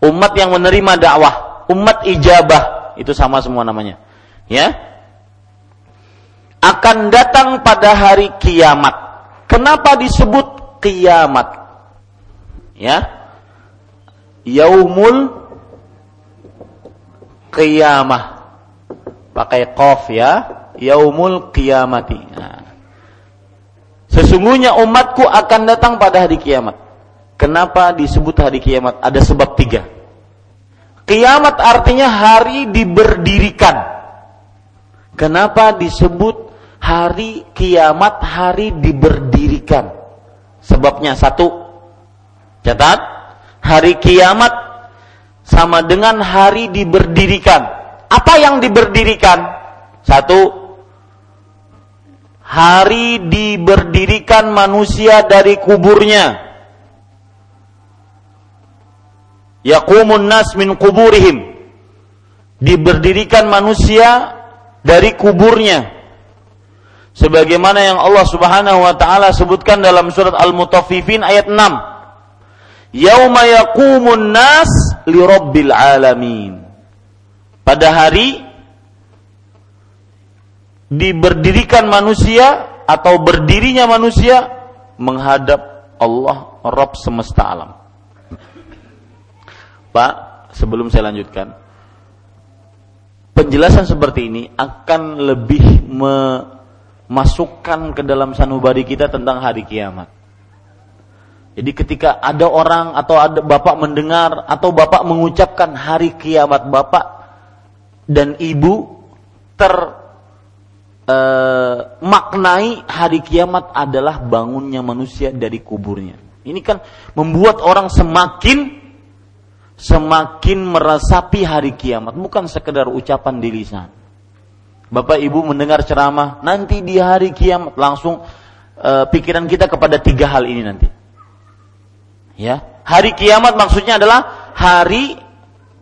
Umat yang menerima dakwah, umat ijabah. Itu sama semua namanya. Ya. Akan datang pada hari kiamat. Kenapa disebut kiamat? Ya. Yaumul qiyamah. Pakai qaf ya yaumul qiyamati. Nah. Sesungguhnya umatku akan datang pada hari kiamat. Kenapa disebut hari kiamat? Ada sebab tiga. Kiamat artinya hari diberdirikan. Kenapa disebut hari kiamat hari diberdirikan? Sebabnya satu, catat, hari kiamat sama dengan hari diberdirikan. Apa yang diberdirikan? Satu, hari diberdirikan manusia dari kuburnya. Yaqumun nas min kuburihim. Diberdirikan manusia dari kuburnya. Sebagaimana yang Allah Subhanahu wa taala sebutkan dalam surat Al-Mutaffifin ayat 6. Yauma yaqumun nas li rabbil alamin. Pada hari diberdirikan manusia atau berdirinya manusia menghadap Allah Rabb semesta alam. Pak, sebelum saya lanjutkan, penjelasan seperti ini akan lebih memasukkan ke dalam sanubari kita tentang hari kiamat. Jadi ketika ada orang atau ada bapak mendengar atau bapak mengucapkan hari kiamat bapak dan ibu ter eh, maknai hari kiamat adalah bangunnya manusia dari kuburnya. Ini kan membuat orang semakin semakin meresapi hari kiamat, bukan sekedar ucapan di lisan. Bapak Ibu mendengar ceramah, nanti di hari kiamat langsung uh, pikiran kita kepada tiga hal ini nanti. Ya, hari kiamat maksudnya adalah hari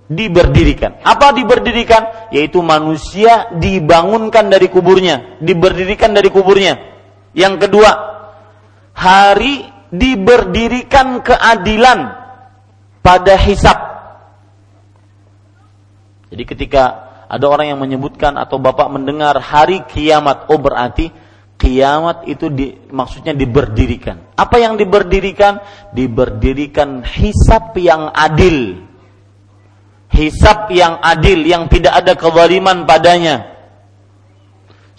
diberdirikan. Apa diberdirikan? Yaitu manusia dibangunkan dari kuburnya, diberdirikan dari kuburnya. Yang kedua, hari diberdirikan keadilan pada hisap. Jadi ketika ada orang yang menyebutkan atau Bapak mendengar hari kiamat, oh berarti kiamat itu di, maksudnya diberdirikan. Apa yang diberdirikan? Diberdirikan hisap yang adil. Hisap yang adil, yang tidak ada kezaliman padanya.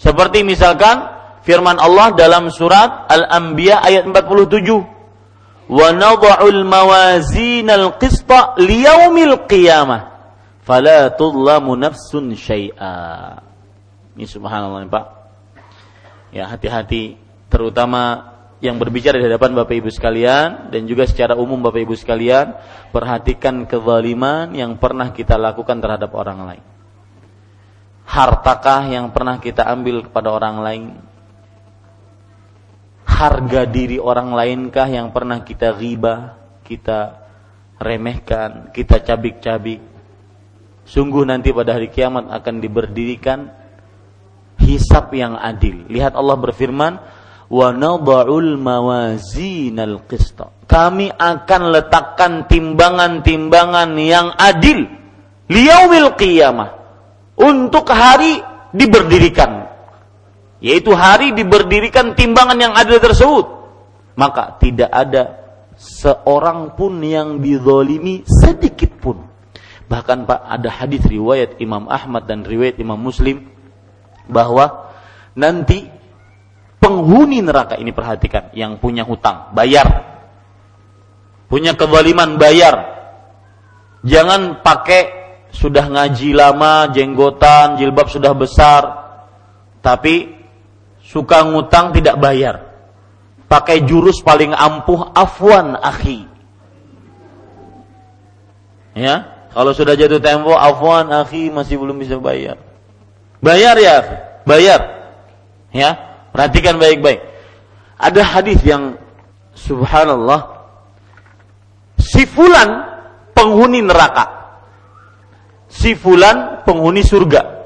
Seperti misalkan firman Allah dalam surat Al-Anbiya ayat 47 wa nadha'ul mawazinal qista liyaumil qiyamah fala tudlamu nafsun syai'a. Ini subhanallah Pak. Ya hati-hati terutama yang berbicara di hadapan Bapak Ibu sekalian dan juga secara umum Bapak Ibu sekalian perhatikan kezaliman yang pernah kita lakukan terhadap orang lain. Hartakah yang pernah kita ambil kepada orang lain? harga diri orang lainkah yang pernah kita riba, kita remehkan, kita cabik-cabik. Sungguh nanti pada hari kiamat akan diberdirikan hisap yang adil. Lihat Allah berfirman, "Wa nadha'ul mawazinal qista." Kami akan letakkan timbangan-timbangan yang adil liyaumil qiyamah untuk hari diberdirikan. Yaitu hari diberdirikan timbangan yang adil tersebut. Maka tidak ada seorang pun yang dizolimi sedikit pun. Bahkan Pak ada hadis riwayat Imam Ahmad dan riwayat Imam Muslim bahwa nanti penghuni neraka ini perhatikan yang punya hutang bayar punya kezaliman bayar jangan pakai sudah ngaji lama jenggotan jilbab sudah besar tapi suka ngutang tidak bayar. Pakai jurus paling ampuh afwan akhi. Ya, kalau sudah jatuh tempo afwan akhi masih belum bisa bayar. Bayar ya, bayar. Ya, perhatikan baik-baik. Ada hadis yang subhanallah si fulan penghuni neraka. Si fulan penghuni surga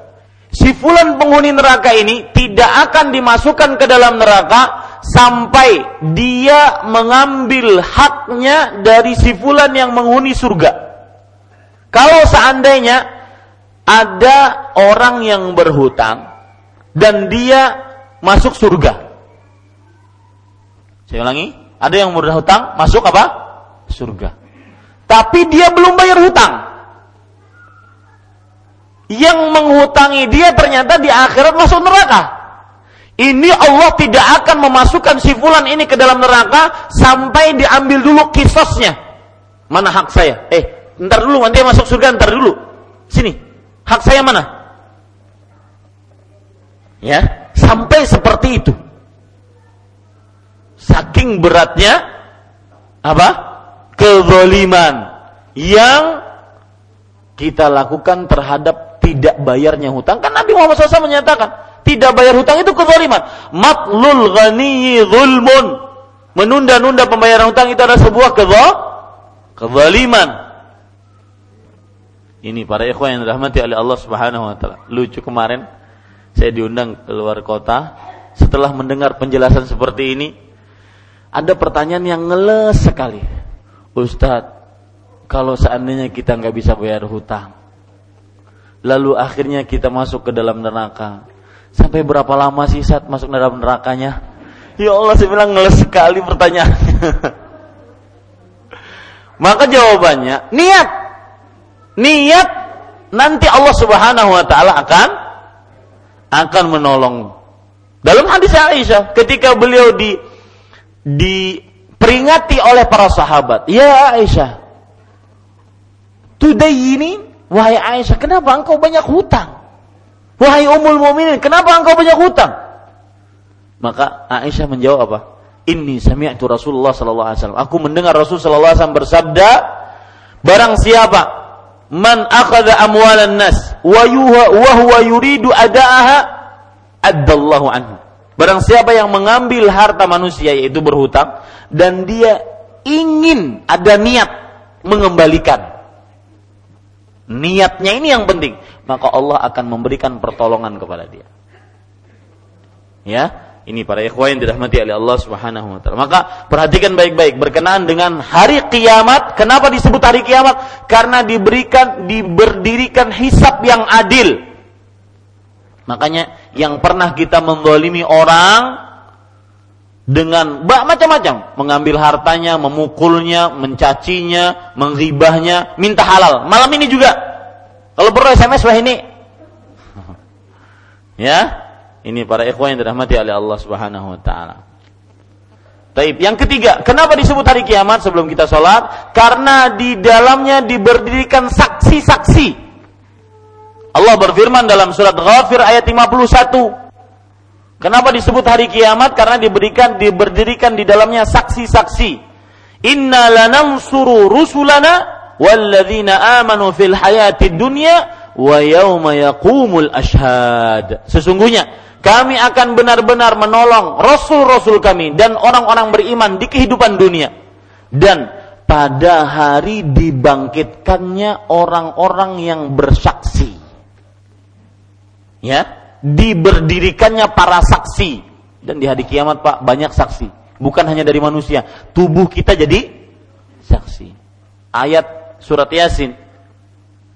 si fulan penghuni neraka ini tidak akan dimasukkan ke dalam neraka sampai dia mengambil haknya dari si fulan yang menghuni surga. Kalau seandainya ada orang yang berhutang dan dia masuk surga. Saya ulangi, ada yang berhutang masuk apa? Surga. Tapi dia belum bayar hutang yang menghutangi dia ternyata di akhirat masuk neraka. Ini Allah tidak akan memasukkan si fulan ini ke dalam neraka sampai diambil dulu kisosnya. Mana hak saya? Eh, ntar dulu nanti masuk surga ntar dulu. Sini. Hak saya mana? Ya, sampai seperti itu. Saking beratnya apa? Kezaliman yang kita lakukan terhadap tidak bayarnya hutang. Kan Nabi Muhammad SAW menyatakan tidak bayar hutang itu kezaliman. Matlul ghani zulmun. Menunda-nunda pembayaran hutang itu adalah sebuah kezaliman. Ini para ikhwan yang dirahmati oleh Allah Subhanahu wa taala. Lucu kemarin saya diundang ke luar kota setelah mendengar penjelasan seperti ini ada pertanyaan yang ngeles sekali Ustadz, kalau seandainya kita nggak bisa bayar hutang, lalu akhirnya kita masuk ke dalam neraka, sampai berapa lama sih saat masuk dalam nerakanya? Ya Allah, saya bilang ngeles sekali pertanyaannya. <laughs> Maka jawabannya, niat. Niat nanti Allah Subhanahu wa taala akan akan menolong. Dalam hadis Aisyah ketika beliau di diperingati oleh para sahabat, "Ya Aisyah, ini wahai Aisyah, kenapa engkau banyak hutang? Wahai Ummul Mukminin, kenapa engkau banyak hutang?" Maka Aisyah menjawab apa? Inni sami'tu Rasulullah sallallahu alaihi wasallam. Aku mendengar Rasul wasallam bersabda, barang siapa man akhadha amwalan nas wa huwa yuridu adaaha addallahu anhu. Barang siapa yang mengambil harta manusia yaitu berhutang dan dia ingin ada niat mengembalikan. Niatnya ini yang penting, maka Allah akan memberikan pertolongan kepada dia. Ya, ini para ikhwan yang dirahmati oleh Allah Subhanahu wa taala. Maka perhatikan baik-baik berkenaan dengan hari kiamat. Kenapa disebut hari kiamat? Karena diberikan diberdirikan hisap yang adil. Makanya yang pernah kita mendolimi orang dengan macam-macam, mengambil hartanya, memukulnya, mencacinya, menghibahnya, minta halal. Malam ini juga. Kalau perlu SMS wah ini. <laughs> ya, ini para ikhwan yang dirahmati oleh Allah Subhanahu wa taala. Taib. Yang ketiga, kenapa disebut hari kiamat sebelum kita sholat? Karena di dalamnya diberdirikan saksi-saksi. Allah berfirman dalam surat Ghafir ayat 51. Kenapa disebut hari kiamat? Karena diberikan diberdirikan di dalamnya saksi-saksi. Inna lanansuru rusulana walladzina amanu fil hayati dunya wa yauma yaqumul ashhad. Sesungguhnya kami akan benar-benar menolong rasul-rasul kami dan orang-orang beriman di kehidupan dunia. Dan pada hari dibangkitkannya orang-orang yang bersaksi. Ya, diberdirikannya para saksi. Dan di hari kiamat Pak banyak saksi. Bukan hanya dari manusia. Tubuh kita jadi saksi. Ayat surat Yasin.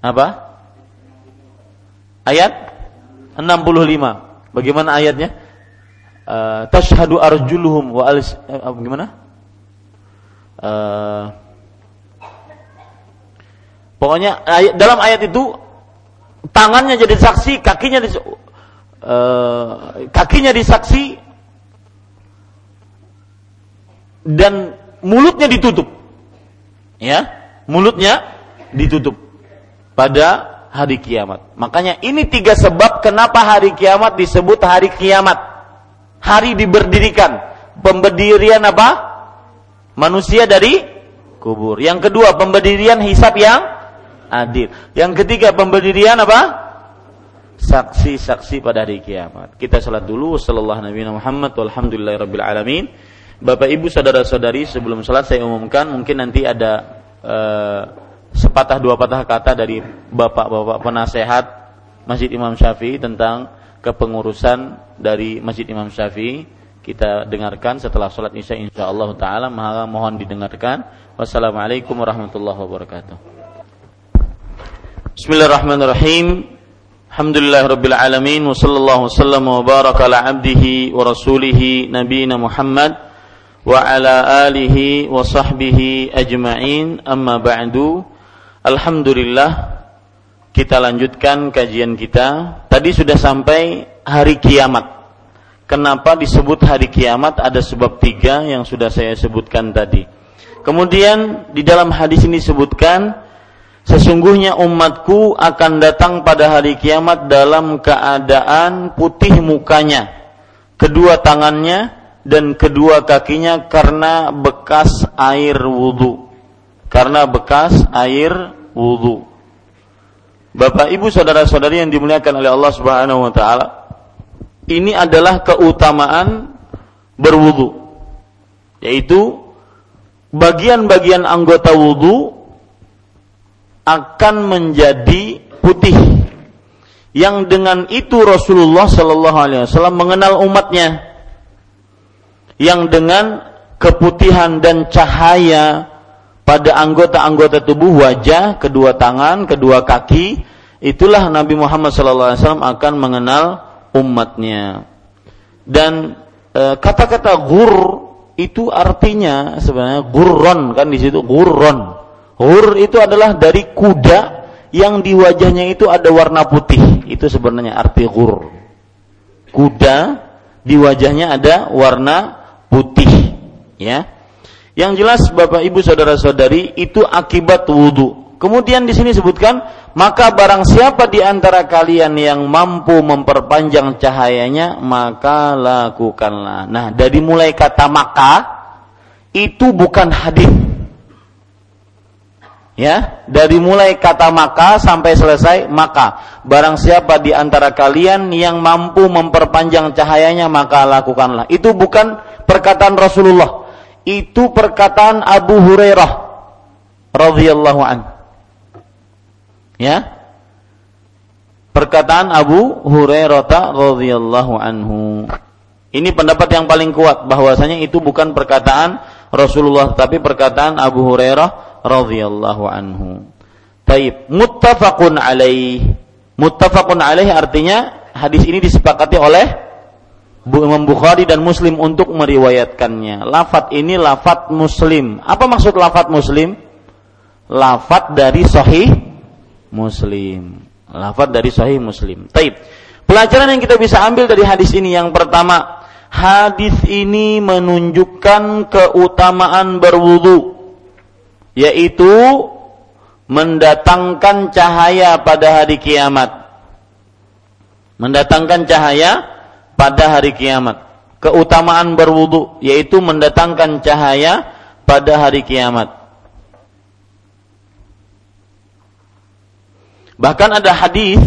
Apa? Ayat 65 Bagaimana ayatnya? Uh, tashhadu arjuluhum wa alis uh, gimana? Uh, pokoknya dalam ayat itu tangannya jadi saksi, kakinya di, uh, kakinya disaksi dan mulutnya ditutup. Ya, mulutnya ditutup pada hari kiamat. Makanya ini tiga sebab kenapa hari kiamat disebut hari kiamat. Hari diberdirikan. Pemberdirian apa? Manusia dari kubur. Yang kedua, pemberdirian hisap yang adil. Yang ketiga, pemberdirian apa? Saksi-saksi pada hari kiamat. Kita salat dulu. Sallallahu Nabi. Bapak Ibu saudara-saudari sebelum salat saya umumkan mungkin nanti ada uh, sepatah dua patah kata dari bapak-bapak penasehat Masjid Imam Syafi'i tentang kepengurusan dari Masjid Imam Syafi'i. Kita dengarkan setelah sholat isya insya Allah taala mohon didengarkan. Wassalamualaikum warahmatullahi wabarakatuh. Bismillahirrahmanirrahim. Alhamdulillah Rabbil Alamin. Wa sallallahu wa baraka ala abdihi wa rasulihi nabiyina Muhammad wa ala alihi wa sahbihi ajma'in. Amma ba'du Alhamdulillah kita lanjutkan kajian kita. Tadi sudah sampai hari kiamat. Kenapa disebut hari kiamat? Ada sebab tiga yang sudah saya sebutkan tadi. Kemudian di dalam hadis ini disebutkan sesungguhnya umatku akan datang pada hari kiamat dalam keadaan putih mukanya, kedua tangannya dan kedua kakinya karena bekas air wudhu. Karena bekas air wudhu. Bapak Ibu saudara-saudari yang dimuliakan oleh Allah Subhanahu wa taala, ini adalah keutamaan berwudhu. Yaitu bagian-bagian anggota wudhu akan menjadi putih. Yang dengan itu Rasulullah Shallallahu Alaihi Wasallam mengenal umatnya. Yang dengan keputihan dan cahaya pada anggota-anggota tubuh wajah, kedua tangan, kedua kaki, itulah Nabi Muhammad SAW akan mengenal umatnya. Dan e, kata-kata gur itu artinya sebenarnya gurron kan di situ gurron. Gur itu adalah dari kuda yang di wajahnya itu ada warna putih. Itu sebenarnya arti gur. Kuda di wajahnya ada warna putih, ya. Yang jelas Bapak Ibu saudara-saudari itu akibat wudhu. Kemudian di sini sebutkan maka barang siapa di antara kalian yang mampu memperpanjang cahayanya maka lakukanlah. Nah, dari mulai kata maka itu bukan hadis. Ya, dari mulai kata maka sampai selesai maka barang siapa di antara kalian yang mampu memperpanjang cahayanya maka lakukanlah. Itu bukan perkataan Rasulullah. Itu perkataan Abu Hurairah radhiyallahu anhu Ya. Perkataan Abu Hurairah radhiyallahu anhu. Ini pendapat yang paling kuat bahwasanya itu bukan perkataan Rasulullah tapi perkataan Abu Hurairah radhiyallahu anhu. Taib, muttafaqun alaih. Muttafaqun alaih artinya hadis ini disepakati oleh Imam Bukhari dan Muslim untuk meriwayatkannya. Lafat ini lafat Muslim. Apa maksud lafat Muslim? Lafat dari Sahih Muslim. Lafaz dari Sahih Muslim. Taib. Pelajaran yang kita bisa ambil dari hadis ini yang pertama, hadis ini menunjukkan keutamaan berwudu yaitu mendatangkan cahaya pada hari kiamat. Mendatangkan cahaya pada hari kiamat. Keutamaan berwudu yaitu mendatangkan cahaya pada hari kiamat. Bahkan ada hadis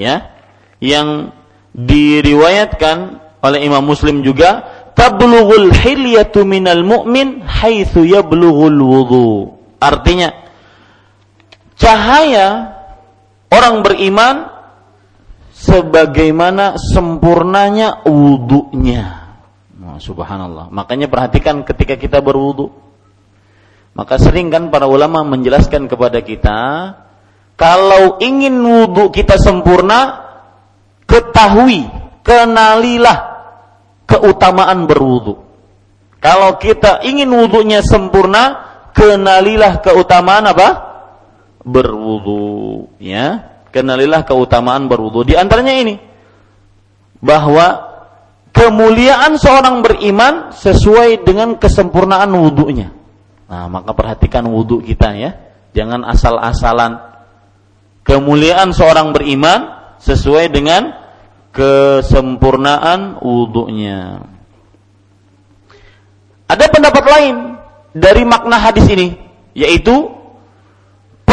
ya yang diriwayatkan oleh Imam Muslim juga tablughul hilyatu minal mu'min haitsu yablughul wudu. Artinya cahaya orang beriman sebagaimana sempurnanya wudhunya. Oh, subhanallah. Makanya perhatikan ketika kita berwudu. Maka sering kan para ulama menjelaskan kepada kita kalau ingin wudhu kita sempurna, ketahui, kenalilah keutamaan berwudhu. Kalau kita ingin wudhunya sempurna, kenalilah keutamaan apa? Berwudhu. Ya, kenalilah keutamaan berwudhu. Di antaranya ini, bahwa kemuliaan seorang beriman sesuai dengan kesempurnaan wudhunya. Nah, maka perhatikan wudhu kita ya. Jangan asal-asalan kemuliaan seorang beriman sesuai dengan kesempurnaan wudhunya. Ada pendapat lain dari makna hadis ini, yaitu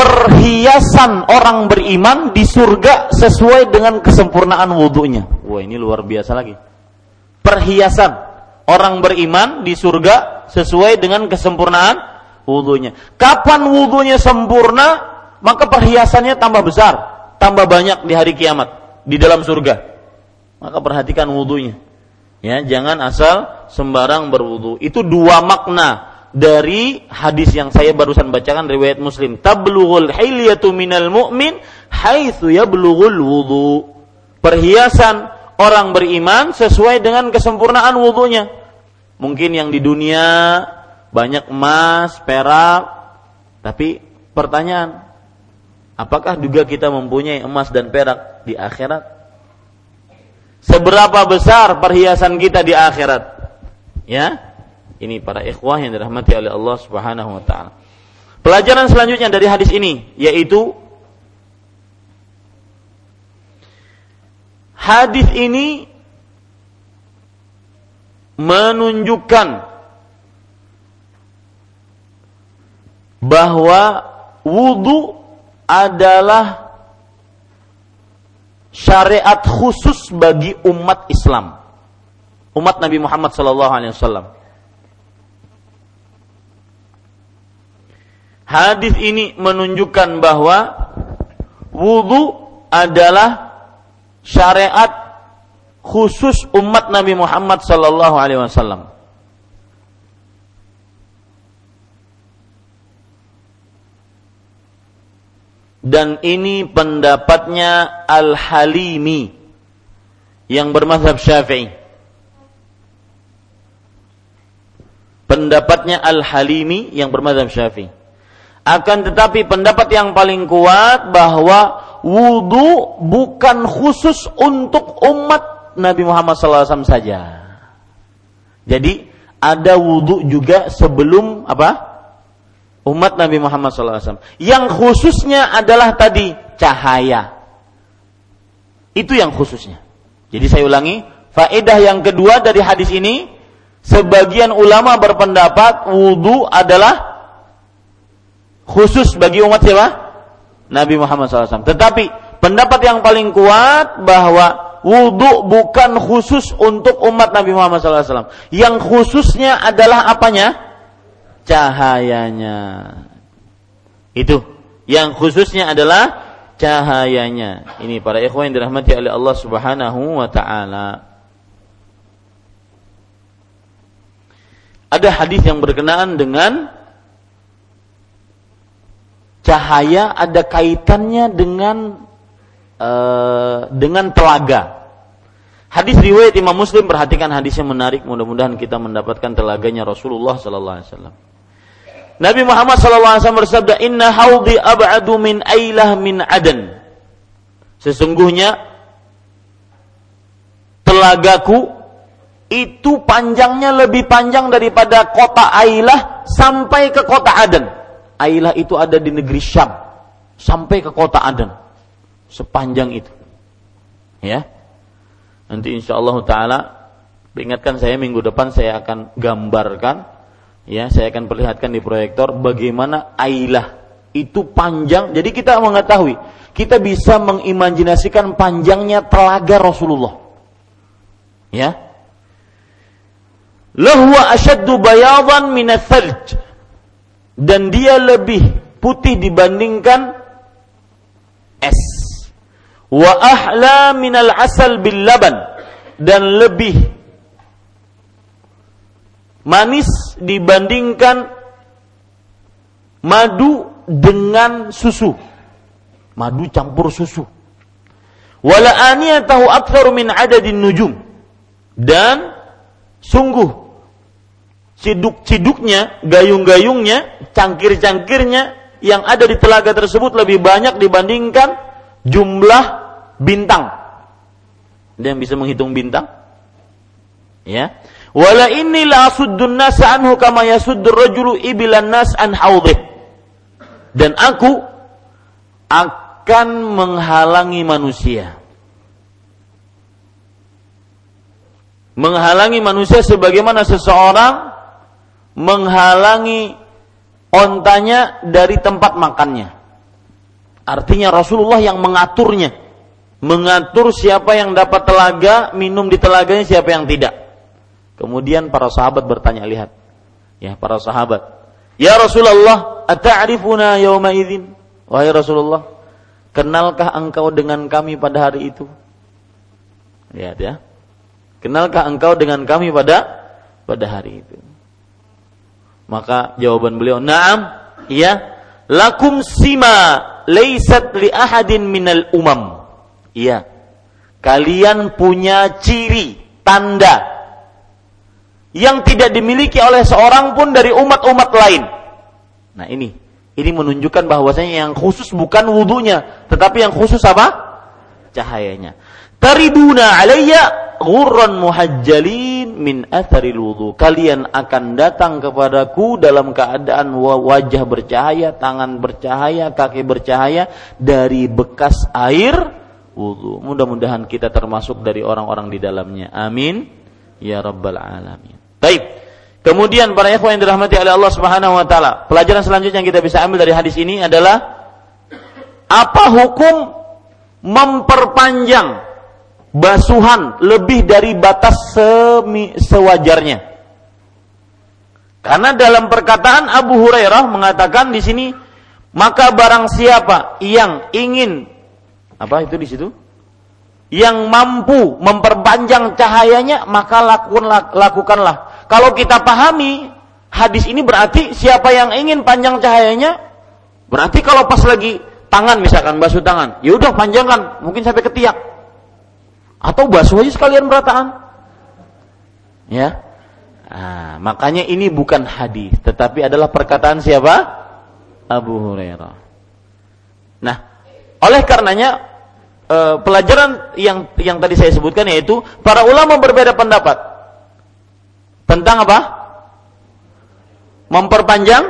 perhiasan orang beriman di surga sesuai dengan kesempurnaan wudhunya. Wah ini luar biasa lagi. Perhiasan orang beriman di surga sesuai dengan kesempurnaan wudhunya. Kapan wudhunya sempurna? maka perhiasannya tambah besar, tambah banyak di hari kiamat di dalam surga. Maka perhatikan wudhunya. Ya, jangan asal sembarang berwudhu. Itu dua makna dari hadis yang saya barusan bacakan riwayat Muslim. Tablughul hilyatu minal mu'min haitsu yablughul wudhu. Perhiasan orang beriman sesuai dengan kesempurnaan wudhunya. Mungkin yang di dunia banyak emas, perak, tapi pertanyaan, Apakah juga kita mempunyai emas dan perak di akhirat? Seberapa besar perhiasan kita di akhirat? Ya, ini para ikhwah yang dirahmati oleh Allah Subhanahu wa taala. Pelajaran selanjutnya dari hadis ini yaitu hadis ini menunjukkan bahwa wudhu adalah syariat khusus bagi umat Islam. Umat Nabi Muhammad sallallahu alaihi wasallam. Hadis ini menunjukkan bahwa wudhu adalah syariat khusus umat Nabi Muhammad sallallahu alaihi wasallam. dan ini pendapatnya Al-Halimi yang bermazhab Syafi'i. Pendapatnya Al-Halimi yang bermazhab Syafi'i. Akan tetapi pendapat yang paling kuat bahwa wudhu bukan khusus untuk umat Nabi Muhammad SAW saja. Jadi ada wudhu juga sebelum apa? Umat Nabi Muhammad SAW. Yang khususnya adalah tadi cahaya. Itu yang khususnya. Jadi saya ulangi, faedah yang kedua dari hadis ini, sebagian ulama berpendapat wudhu adalah khusus bagi umat siapa? Nabi Muhammad SAW. Tetapi pendapat yang paling kuat bahwa wudhu bukan khusus untuk umat Nabi Muhammad SAW. Yang khususnya adalah apanya? Cahayanya. Itu. Yang khususnya adalah cahayanya. Ini para ikhwan yang dirahmati oleh Allah Subhanahu wa taala. Ada hadis yang berkenaan dengan cahaya ada kaitannya dengan uh, dengan telaga. Hadis riwayat Imam Muslim perhatikan hadis yang menarik mudah-mudahan kita mendapatkan telaganya Rasulullah sallallahu alaihi wasallam. Nabi Muhammad SAW bersabda, Inna haudi ab'adu min ailah min adan. Sesungguhnya telagaku itu panjangnya lebih panjang daripada kota Ailah sampai ke kota Aden. Ailah itu ada di negeri Syam sampai ke kota Aden. Sepanjang itu. Ya. Nanti insya Allah taala ingatkan saya minggu depan saya akan gambarkan ya saya akan perlihatkan di proyektor bagaimana ailah itu panjang jadi kita mengetahui kita bisa mengimajinasikan panjangnya telaga Rasulullah ya lahwa ashaddu bayadan min dan dia lebih putih dibandingkan es wa ahla minal asal bil laban dan lebih manis dibandingkan madu dengan susu. Madu campur susu. Wala aniyatahu aktsaru min adadin nujum. Dan sungguh ciduk-ciduknya, gayung-gayungnya, cangkir-cangkirnya yang ada di telaga tersebut lebih banyak dibandingkan jumlah bintang. Dia yang bisa menghitung bintang? Ya. Wala inni la asuddun nas anhu kama yasuddur rajulu ibilan nas an haudih. Dan aku akan menghalangi manusia. Menghalangi manusia sebagaimana seseorang menghalangi ontanya dari tempat makannya. Artinya Rasulullah yang mengaturnya. Mengatur siapa yang dapat telaga, minum di telaganya, siapa yang tidak. Kemudian para sahabat bertanya, lihat. Ya, para sahabat. Ya Rasulullah, ata'rifuna yawma idzin? Wahai Rasulullah, kenalkah engkau dengan kami pada hari itu? Lihat ya. Kenalkah engkau dengan kami pada pada hari itu? Maka jawaban beliau, "Na'am." Iya. Lakum sima laisat li ahadin minal umam. Iya. Kalian punya ciri, tanda yang tidak dimiliki oleh seorang pun dari umat-umat lain. Nah ini, ini menunjukkan bahwasanya yang khusus bukan wudhunya, tetapi yang khusus apa? Cahayanya. Tariduna alayya ghurran muhajjalin min atharil wudhu. Kalian akan datang kepadaku dalam keadaan wajah bercahaya, tangan bercahaya, kaki bercahaya dari bekas air wudhu. Mudah-mudahan kita termasuk dari orang-orang di dalamnya. Amin. Ya Rabbal Alamin. Baik. Kemudian para ikhwan yang dirahmati oleh Allah Subhanahu wa taala, pelajaran selanjutnya yang kita bisa ambil dari hadis ini adalah apa hukum memperpanjang basuhan lebih dari batas semi, sewajarnya. Karena dalam perkataan Abu Hurairah mengatakan di sini maka barang siapa yang ingin apa itu di situ? Yang mampu memperpanjang cahayanya maka lakukan lakukanlah kalau kita pahami hadis ini berarti siapa yang ingin panjang cahayanya berarti kalau pas lagi tangan misalkan basuh tangan, ya udah panjangkan, mungkin sampai ketiak. Atau basuh aja sekalian berataan. Ya. Nah, makanya ini bukan hadis, tetapi adalah perkataan siapa? Abu Hurairah. Nah, oleh karenanya eh, pelajaran yang yang tadi saya sebutkan yaitu para ulama berbeda pendapat tentang apa? Memperpanjang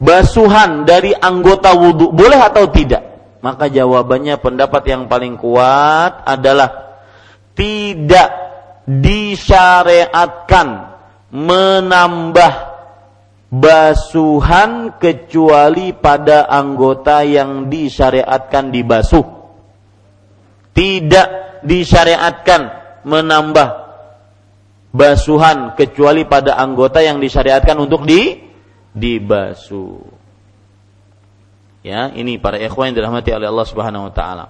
basuhan dari anggota wudhu boleh atau tidak? Maka jawabannya pendapat yang paling kuat adalah tidak disyariatkan menambah basuhan kecuali pada anggota yang disyariatkan dibasuh. Tidak disyariatkan menambah basuhan kecuali pada anggota yang disyariatkan untuk di dibasuh. Ya, ini para ikhwan yang dirahmati oleh Allah Subhanahu wa taala.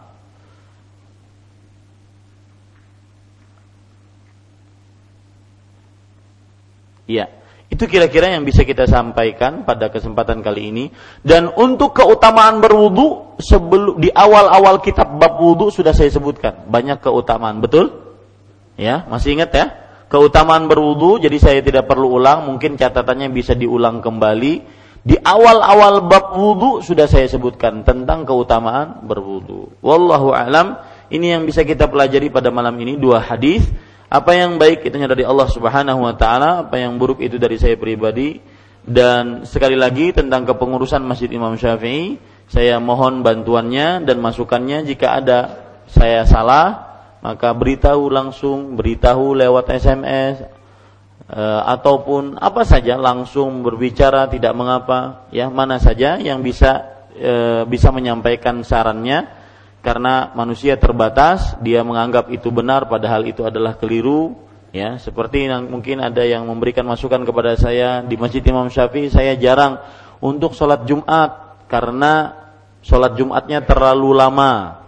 Iya. Itu kira-kira yang bisa kita sampaikan pada kesempatan kali ini. Dan untuk keutamaan berwudu sebelum di awal-awal kitab bab wudu sudah saya sebutkan banyak keutamaan, betul? Ya, masih ingat ya? Keutamaan berwudu, jadi saya tidak perlu ulang, mungkin catatannya bisa diulang kembali. Di awal-awal bab wudu sudah saya sebutkan tentang keutamaan berwudu. Wallahu alam, ini yang bisa kita pelajari pada malam ini dua hadis apa yang baik itu dari Allah Subhanahu wa taala, apa yang buruk itu dari saya pribadi. Dan sekali lagi tentang kepengurusan Masjid Imam Syafi'i, saya mohon bantuannya dan masukannya jika ada saya salah, maka beritahu langsung, beritahu lewat SMS eh, ataupun apa saja langsung berbicara tidak mengapa, ya mana saja yang bisa e, bisa menyampaikan sarannya karena manusia terbatas, dia menganggap itu benar padahal itu adalah keliru, ya. Seperti yang mungkin ada yang memberikan masukan kepada saya di Masjid Imam Syafi'i, saya jarang untuk sholat Jumat karena sholat Jumatnya terlalu lama.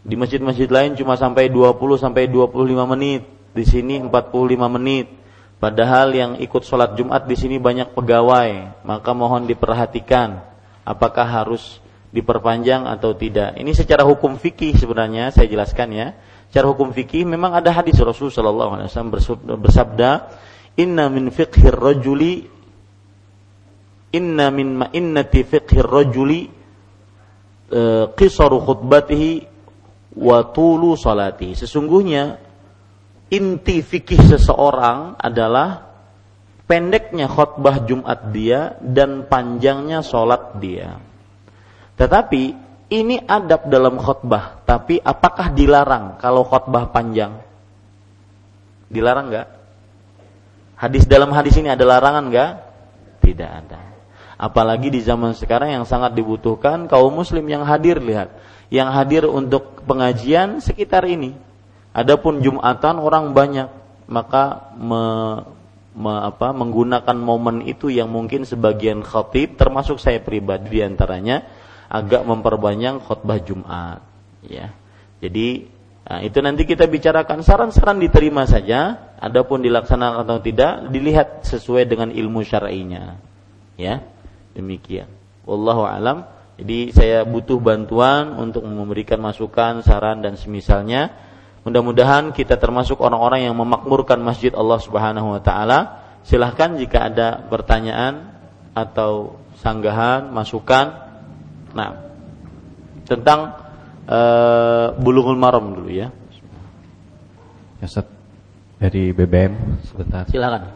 Di masjid-masjid lain cuma sampai 20 sampai 25 menit, di sini 45 menit. Padahal yang ikut sholat Jumat di sini banyak pegawai, maka mohon diperhatikan apakah harus diperpanjang atau tidak. Ini secara hukum fikih sebenarnya saya jelaskan ya. Secara hukum fikih memang ada hadis Rasul sallallahu alaihi wasallam bersabda, "Inna min fiqhir rajuli inna min ma'innati fiqhir rajuli uh, qisaru khutbatihi wa tulu salati." Sesungguhnya inti fikih seseorang adalah pendeknya khutbah Jumat dia dan panjangnya sholat dia. Tetapi ini adab dalam khutbah. Tapi apakah dilarang kalau khutbah panjang? Dilarang nggak? Hadis dalam hadis ini ada larangan nggak? Tidak ada. Apalagi di zaman sekarang yang sangat dibutuhkan kaum muslim yang hadir lihat, yang hadir untuk pengajian sekitar ini. Adapun jumatan orang banyak, maka me, me, apa, menggunakan momen itu yang mungkin sebagian khatib termasuk saya pribadi di antaranya agak memperbanyak khutbah Jumat ya. Jadi nah, itu nanti kita bicarakan saran-saran diterima saja, adapun dilaksanakan atau tidak dilihat sesuai dengan ilmu syar'inya. Ya. Demikian. Wallahu alam. Jadi saya butuh bantuan untuk memberikan masukan, saran dan semisalnya. Mudah-mudahan kita termasuk orang-orang yang memakmurkan masjid Allah Subhanahu wa taala. Silahkan jika ada pertanyaan atau sanggahan, masukan Nah, tentang uh, bulughul maram dulu ya. Ya, Ustaz. Dari BBM sebentar. Silakan.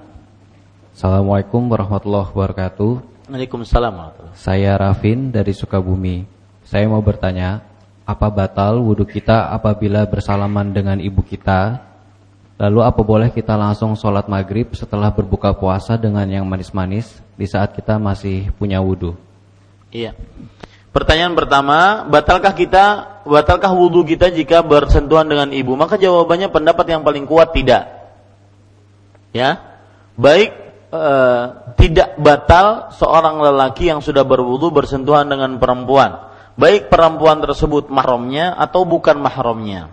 Assalamualaikum warahmatullahi wabarakatuh. Waalaikumsalam Saya Rafin dari Sukabumi. Saya mau bertanya, apa batal wudhu kita apabila bersalaman dengan ibu kita? Lalu apa boleh kita langsung sholat maghrib setelah berbuka puasa dengan yang manis-manis di saat kita masih punya wudhu? Iya. Pertanyaan pertama, batalkah kita, batalkah wudhu kita jika bersentuhan dengan ibu? Maka jawabannya pendapat yang paling kuat tidak. Ya, baik e, tidak batal seorang lelaki yang sudah berwudhu bersentuhan dengan perempuan, baik perempuan tersebut mahramnya atau bukan mahramnya.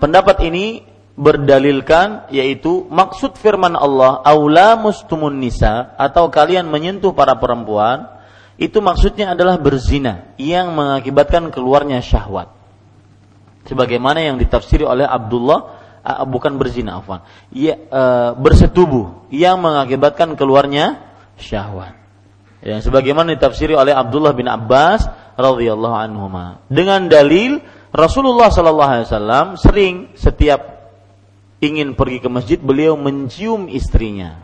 Pendapat ini berdalilkan yaitu maksud firman Allah aula mustumun nisa atau kalian menyentuh para perempuan itu maksudnya adalah berzina yang mengakibatkan keluarnya syahwat. Sebagaimana yang ditafsiri oleh Abdullah bukan berzina afwan. Ya, uh, bersetubuh yang mengakibatkan keluarnya syahwat. Yang sebagaimana ditafsiri oleh Abdullah bin Abbas radhiyallahu anhu dengan dalil Rasulullah sallallahu alaihi wasallam sering setiap ingin pergi ke masjid beliau mencium istrinya.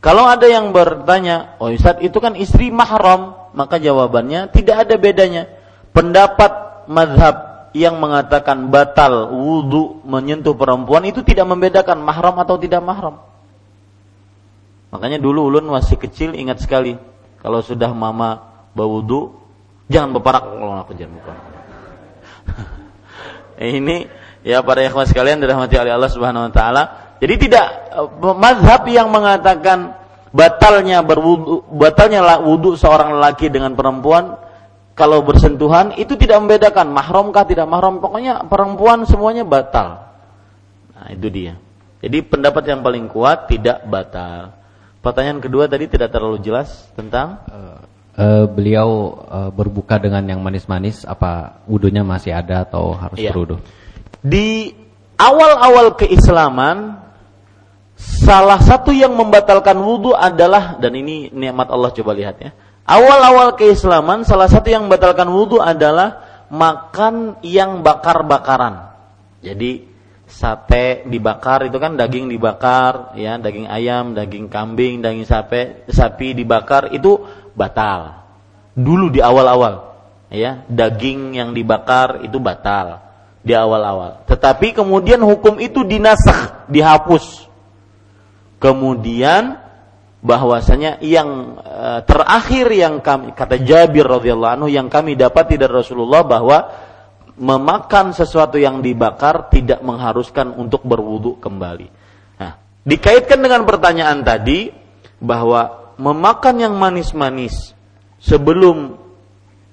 Kalau ada yang bertanya, "Oh Ustaz, itu kan istri mahram." Maka jawabannya tidak ada bedanya. Pendapat madhab yang mengatakan batal wudhu menyentuh perempuan itu tidak membedakan mahram atau tidak mahram. Makanya dulu ulun masih kecil ingat sekali kalau sudah mama berwudhu jangan berparak kalau aku jangan buka. <laughs> Ini ya para ikhwan sekalian dirahmati oleh Allah Subhanahu wa taala. Jadi tidak eh, mazhab yang mengatakan batalnya berwudu batalnya wudu seorang lelaki dengan perempuan kalau bersentuhan itu tidak membedakan mahramkah tidak mahram pokoknya perempuan semuanya batal. Nah, itu dia. Jadi pendapat yang paling kuat tidak batal. Pertanyaan kedua tadi tidak terlalu jelas tentang uh, uh, beliau uh, berbuka dengan yang manis-manis apa wudhunya masih ada atau harus iya. berwudu? Di awal-awal keislaman salah satu yang membatalkan wudhu adalah dan ini nikmat Allah coba lihat ya. Awal-awal keislaman salah satu yang membatalkan wudhu adalah makan yang bakar-bakaran. Jadi sate dibakar itu kan daging dibakar ya, daging ayam, daging kambing, daging sapi, sapi dibakar itu batal. Dulu di awal-awal ya, daging yang dibakar itu batal di awal-awal. Tetapi kemudian hukum itu dinasah, dihapus. Kemudian bahwasanya yang e, terakhir yang kami kata Jabir radhiyallahu anhu yang kami dapat dari Rasulullah bahwa memakan sesuatu yang dibakar tidak mengharuskan untuk berwudu kembali. Nah, dikaitkan dengan pertanyaan tadi bahwa memakan yang manis-manis sebelum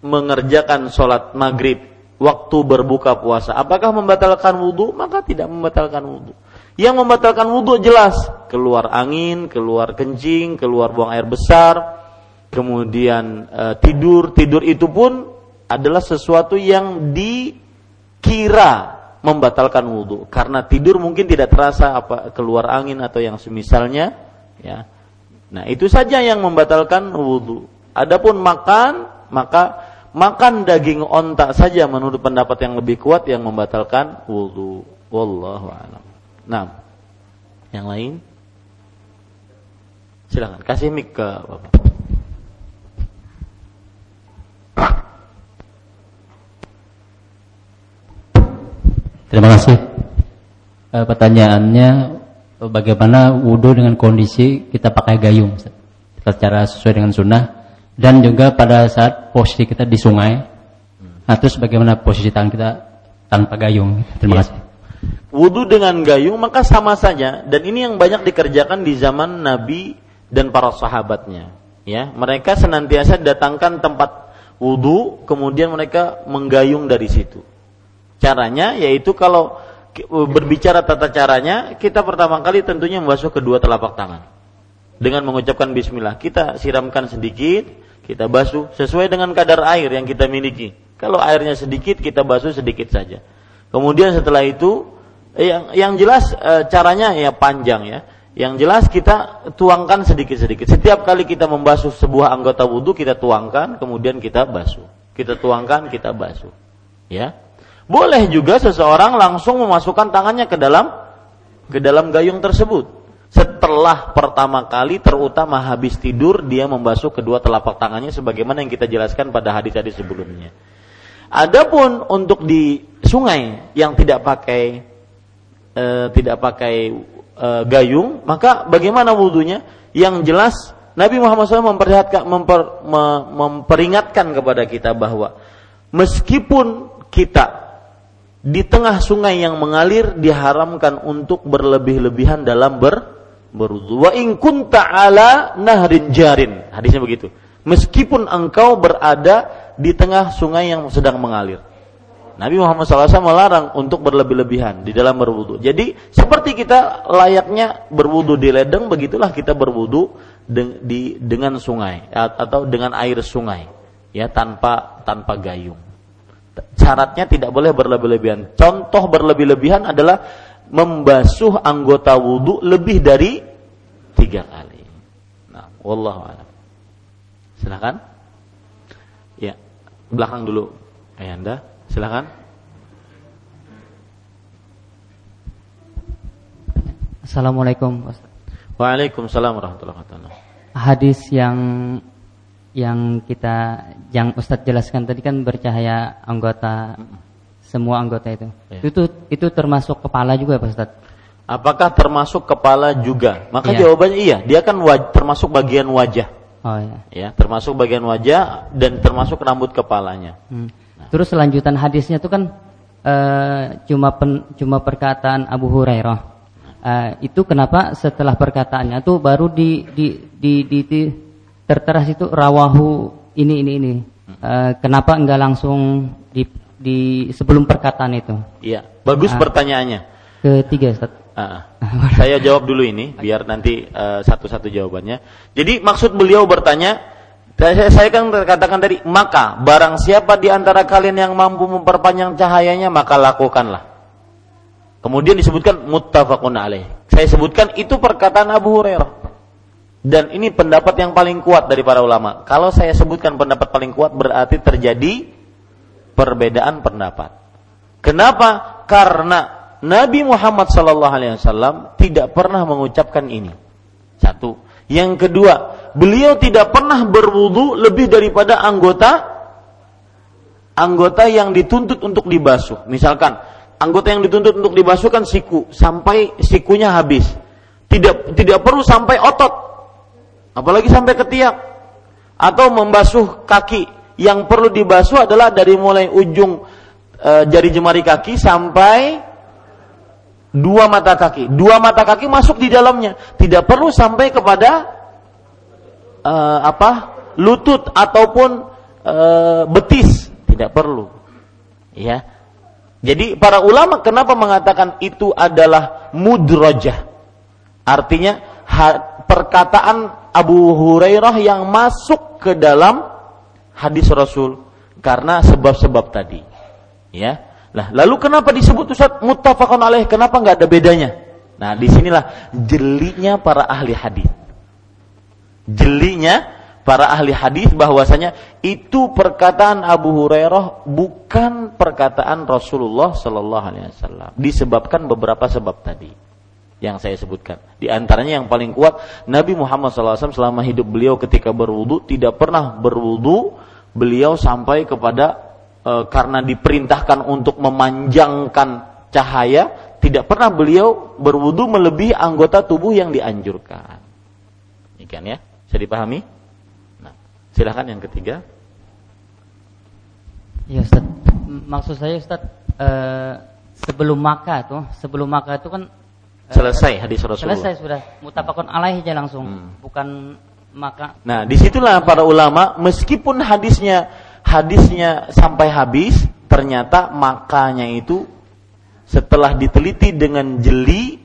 mengerjakan sholat maghrib waktu berbuka puasa. Apakah membatalkan wudhu? Maka tidak membatalkan wudhu. Yang membatalkan wudhu jelas keluar angin, keluar kencing, keluar buang air besar, kemudian e, tidur. Tidur itu pun adalah sesuatu yang dikira membatalkan wudhu karena tidur mungkin tidak terasa apa keluar angin atau yang semisalnya ya nah itu saja yang membatalkan wudhu adapun makan maka makan daging onta saja menurut pendapat yang lebih kuat yang membatalkan wudhu. Wallahu a'lam. Nah, yang lain? Silakan kasih mic ke Bapak. Terima kasih. E, pertanyaannya bagaimana wudhu dengan kondisi kita pakai gayung secara sesuai dengan sunnah dan juga pada saat posisi kita di sungai. Nah, terus bagaimana posisi tangan kita tanpa gayung? Terima ya. kasih. Wudhu dengan gayung maka sama saja dan ini yang banyak dikerjakan di zaman Nabi dan para sahabatnya. Ya, mereka senantiasa datangkan tempat wudhu, kemudian mereka menggayung dari situ. Caranya yaitu kalau berbicara tata caranya, kita pertama kali tentunya membasuh kedua telapak tangan dengan mengucapkan Bismillah. Kita siramkan sedikit, kita basuh sesuai dengan kadar air yang kita miliki. Kalau airnya sedikit, kita basuh sedikit saja. Kemudian setelah itu, yang yang jelas e, caranya ya panjang ya. Yang jelas kita tuangkan sedikit-sedikit. Setiap kali kita membasuh sebuah anggota wudhu, kita tuangkan, kemudian kita basuh. Kita tuangkan, kita basuh. Ya, boleh juga seseorang langsung memasukkan tangannya ke dalam ke dalam gayung tersebut setelah pertama kali terutama habis tidur dia membasuh kedua telapak tangannya sebagaimana yang kita jelaskan pada hadis tadi sebelumnya. Adapun untuk di sungai yang tidak pakai e, tidak pakai e, gayung, maka bagaimana wudhunya? Yang jelas Nabi Muhammad SAW memper, memperingatkan kepada kita bahwa meskipun kita di tengah sungai yang mengalir diharamkan untuk berlebih-lebihan dalam ber berwudu. Wa in kunta ala nahrin jarin. Hadisnya begitu. Meskipun engkau berada di tengah sungai yang sedang mengalir. Nabi Muhammad SAW melarang untuk berlebih-lebihan di dalam berwudu. Jadi seperti kita layaknya berwudu di ledeng, begitulah kita berwudu di dengan sungai atau dengan air sungai ya tanpa tanpa gayung. Syaratnya tidak boleh berlebih-lebihan. Contoh berlebih-lebihan adalah membasuh anggota wudhu lebih dari tiga kali. Nah, wallahu a'lam. Silakan. Ya, belakang dulu. Ayanda, silakan. Assalamualaikum. Waalaikumsalam warahmatullahi wabarakatuh. Hadis yang yang kita yang Ustadz jelaskan tadi kan bercahaya anggota semua anggota itu. Ya. Itu itu termasuk kepala juga Pak Ustadz. Apakah termasuk kepala juga? Maka Iya. jawabannya iya, dia kan waj- termasuk bagian wajah. Oh ya. Ya, termasuk bagian wajah dan termasuk rambut kepalanya. Hmm. Terus lanjutan hadisnya itu kan eh, cuma pen- cuma perkataan Abu Hurairah. Eh, itu kenapa setelah perkataannya itu baru di di di, di, di- tertera situ rawahu ini ini ini. Eh, kenapa enggak langsung di di sebelum perkataan itu? Iya, bagus Ah. pertanyaannya. Ketiga Ustaz. Ah. <laughs> saya jawab dulu ini biar nanti eh, satu-satu jawabannya. Jadi maksud beliau bertanya, saya, saya kan katakan tadi, maka barang siapa di antara kalian yang mampu memperpanjang cahayanya maka lakukanlah. Kemudian disebutkan muttafaqun alaih. Saya sebutkan itu perkataan Abu Hurairah. Dan ini pendapat yang paling kuat dari para ulama. Kalau saya sebutkan pendapat paling kuat berarti terjadi perbedaan pendapat. Kenapa? Karena Nabi Muhammad SAW tidak pernah mengucapkan ini. Satu. Yang kedua, beliau tidak pernah berwudu lebih daripada anggota anggota yang dituntut untuk dibasuh. Misalkan anggota yang dituntut untuk dibasuh kan siku sampai sikunya habis. Tidak tidak perlu sampai otot. Apalagi sampai ketiak. Atau membasuh kaki. Yang perlu dibasuh adalah dari mulai ujung e, jari jemari kaki sampai dua mata kaki. Dua mata kaki masuk di dalamnya. Tidak perlu sampai kepada eh, apa? lutut ataupun eh, betis. Tidak perlu. Ya. Jadi para ulama kenapa mengatakan itu adalah mudrajah? Artinya perkataan Abu Hurairah yang masuk ke dalam hadis Rasul karena sebab-sebab tadi. Ya. Nah, lalu kenapa disebut Ustaz muttafaqun alaih? Kenapa nggak ada bedanya? Nah, di sinilah jelinya para ahli hadis. Jelinya para ahli hadis bahwasanya itu perkataan Abu Hurairah bukan perkataan Rasulullah Shallallahu Alaihi Wasallam. Disebabkan beberapa sebab tadi yang saya sebutkan. Di antaranya yang paling kuat Nabi Muhammad SAW selama hidup beliau ketika berwudu tidak pernah berwudu beliau sampai kepada e, karena diperintahkan untuk memanjangkan cahaya tidak pernah beliau berwudu melebihi anggota tubuh yang dianjurkan. Demikian ya, bisa dipahami? Nah, silahkan yang ketiga. Ya Ustaz. Maksud saya Ustaz eh, sebelum maka tuh, sebelum maka itu kan Selesai hadis Rasulullah. Selesai sudah. Mutafakun alaih aja langsung. Hmm. Bukan maka Nah, di situlah para ulama meskipun hadisnya hadisnya sampai habis, ternyata makanya itu setelah diteliti dengan jeli,